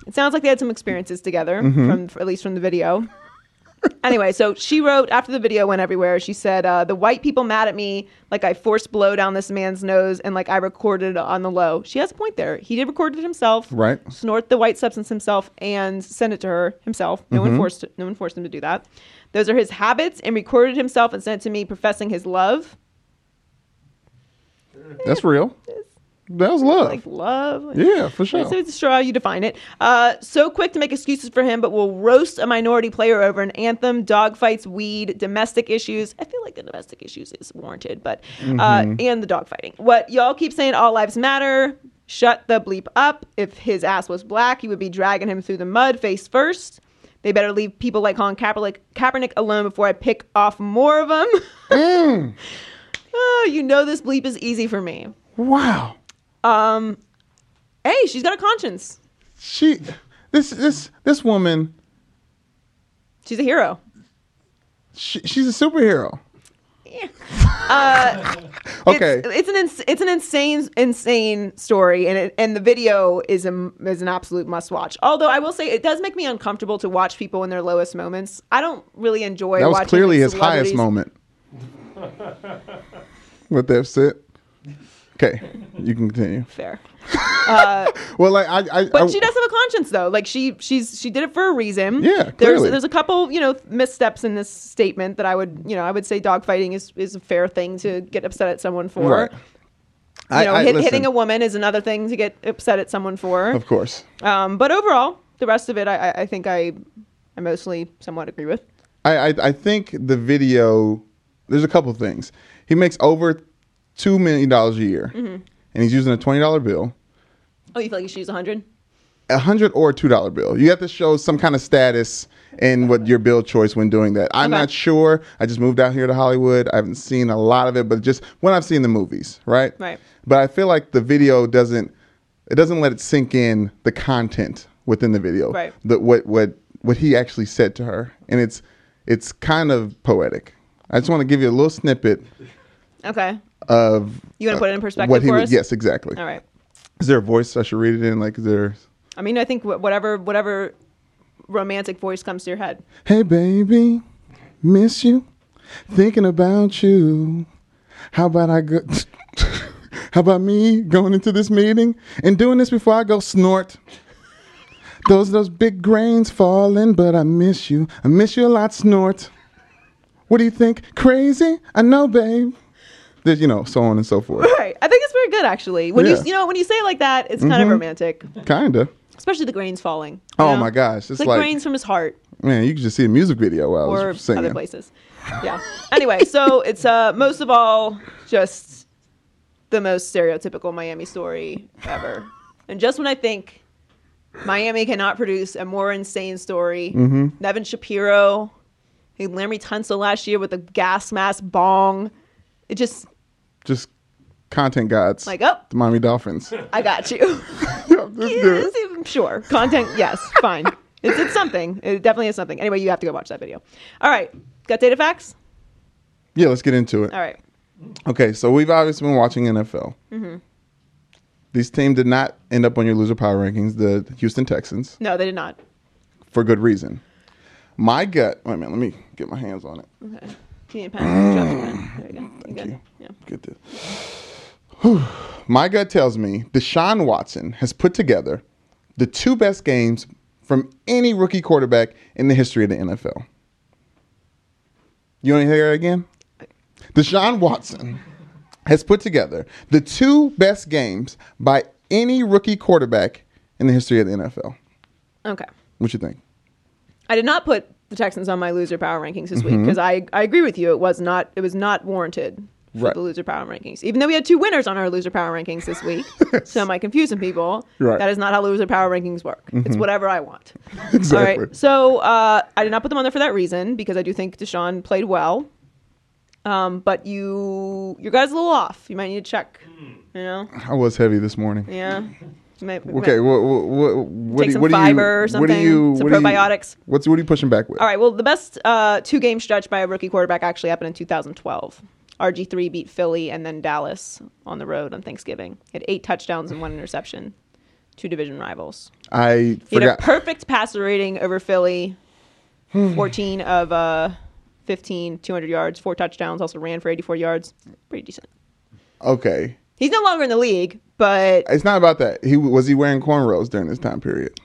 it sounds like they had some experiences together, Mm-hmm. from at least from the video. Anyway, so she wrote after the video went everywhere. She said, uh, "The white people mad at me, like I forced blow down this man's nose, and like I recorded on the low." She has a point there. He did record it himself, Right. Snort the white substance himself and send it to her himself. No Mm-hmm. one forced no one forced him to do that. Those are his habits, and recorded himself and sent it to me, professing his love, That's real. That was love. like love. yeah, for sure. So it's how you define it. Uh, so quick to make excuses for him, but will roast a minority player over an anthem, dogfights, weed, domestic issues. I feel like the domestic issues is warranted, but uh, and the dogfighting. What y'all keep saying, all lives matter. Shut the bleep up. If his ass was black, you would be dragging him through the mud face first. They better leave people like Colin Kaepernick, Kaepernick alone before I pick off more of them. oh, you know this bleep is easy for me. wow. Hey, she's got a conscience. She this this this woman She's a hero. she, she's a superhero. Uh, Okay. it's, it's an ins- it's an insane insane story, and it, and the video is a is an absolute must watch. Although I will say it does make me uncomfortable to watch people in their lowest moments. I don't really enjoy. that was watching, clearly his highest celebrities- moment. With that said. Okay, you can continue. Fair, Well, like I, I, but I she does have a conscience though. Like she she's she did it for a reason. Yeah, There's clearly. there's a couple you know missteps in this statement that I would you know I would say dogfighting is is a fair thing to get upset at someone for. Right. You I- know, I- hit, hitting a woman is another thing to get upset at someone for. Of course. Um, but overall, the rest of it, I, I- I think I, I mostly somewhat agree with. I, I I think the video. There's a couple things. He makes over two million dollars a year, Mm-hmm. and he's using a twenty dollar bill. Oh, you feel like you should use a hundred? a hundred or a two dollar bill. You have to show some kind of status in what your bill choice when doing that. I'm Okay. not sure. I just moved out here to Hollywood. I haven't seen a lot of it, but just when I've seen the movies, right? Right. But I feel like the video doesn't it doesn't let it sink in the content within the video. Right. The what what what he actually said to her. And it's it's kind of poetic. I just want to give you a little snippet Okay. Of You want to uh, put it in perspective what he for us? yes, exactly. All right. Is there a voice I should read it in? Like, is there? I mean, I think whatever whatever romantic voice comes to your head. Hey, baby, miss you, thinking about you. How about I go? How about me going into this meeting and doing this before I go snort? Those those big grains falling, but I miss you. I miss you a lot, snort. What do you think? Crazy? I know, babe. There's, you know, so on and so forth. Right. I think it's very good actually. When Yeah. Mm-hmm. you you know when you say it like that, it's kind of romantic, Kinda. especially the grains falling. Oh know? my gosh, it's like, like grains from his heart man, you can just see a music video while I or was singing. other places. Yeah. Anyway, so it's uh most of all just the most stereotypical Miami story ever. And just when I think Miami cannot produce a more insane story, Mm-hmm. Nevin Shapiro, he Laremy Tunsil last year with the gas mask bong. It just Just content gods. like, oh, the Miami Dolphins. I got you. Yep, that's good. Yes, sure. Content, yes, fine. It's, it's something. It definitely is something. Anyway, you have to go watch that video. All right. Got data facts? Yeah, let's get into it. All right. Okay, so we've obviously been watching NFL. Mm-hmm. These team did not end up on your loser power rankings, the Houston Texans, No, they did not. for good reason. My gut. Wait a minute. Let me get my hands on it. Okay. Can you pen? Drop your. Mm. There you go. You good? you. Yeah. Whew. My gut tells me Deshaun Watson has put together the two best games from any rookie quarterback in the history of the NFL. You want to hear it again? Deshaun Watson has put together the two best games by any rookie quarterback in the history of the NFL. Okay. What you think? I did not put the Texans on my loser power rankings this Mm-hmm. week because I, I agree with you. It was not it was not warranted for Right. the loser power rankings. Even though we had two winners on our loser power rankings this week, so am I confusing people? Right. Mm-hmm. That is not how loser power rankings work. It's whatever I want. Exactly. All right. So uh, I did not put them on there for that reason because I do think Deshaun played well. Um, but you your guy's a little off. You might need to check. You know? I was heavy this morning. Yeah. Okay, what, what, what, Take do- some what you, fiber or What do something, you, some what do you- probiotics. what's what are you pushing back with? All right. Well, the best uh, two game stretch by a rookie quarterback actually happened in 2012. RG3 beat Philly and then Dallas on the road on Thanksgiving. He had eight touchdowns and one interception. Two division rivals. I He had a forgot. perfect passer rating over Philly. 14 of uh, 15, 200 yards, four touchdowns. Also ran for 84 yards. Pretty decent. okay, He's no longer in the league, but it's not about that. He was he wearing cornrows during this time period.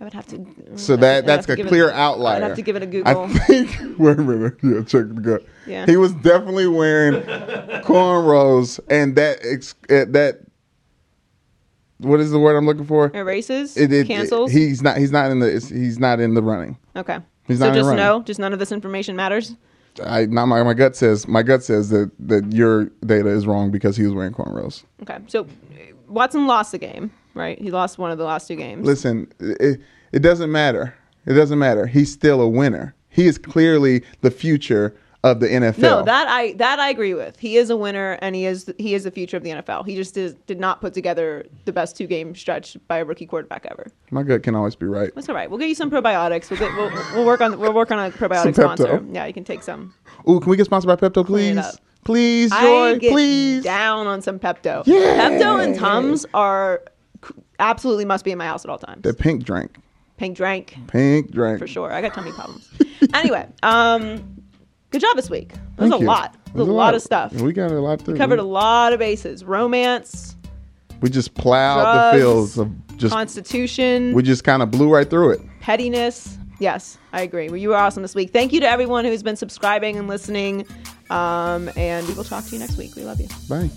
I would have to. So that that's a give it- clear outlier. I'd have to give it a Google. I think. Wait a minute. Yeah, check the gut. Yeah. He was definitely wearing cornrows, and that ex- uh, that. What is the word I'm looking for? Erases, It- it- cancels. he's not. He's not in the. He's not in the running. okay. He's so not in just running. no, just none of this information matters. I not my my gut says my gut says that that your data is wrong because he was wearing cornrows. Okay. So Watson lost the game, right? He lost one of the last two games. Listen, it, it doesn't matter. It doesn't matter. He's still a winner. He is clearly the future of the NFL. no, that I that I agree with. He is a winner, and he is he is the future of the NFL. He just did, did not put together the best two game stretch by a rookie quarterback ever. my gut can always be right. That's all right. We'll get you some probiotics. We'll get we'll, we'll work on we'll work on a probiotic sponsor. Yeah, you can take some. Ooh, can we get sponsored by Pepto, please? Please, I get please. down on some Pepto. Yeah. Pepto and Tums are absolutely must be in my house at all times. The pink drink. Pink drink Pink drink. for sure. I got tummy problems. anyway, um, good job this week. That was a you. lot. There's a lot of stuff. We got a lot to Covered a lot of bases. Romance, We just plowed drugs, the fields of just. Constitution, we just kind of blew right through it. pettiness. Yes, I agree. Well, you were awesome this week. Thank you to everyone who's been subscribing and listening. Um, and we will talk to you next week. We love you. Bye.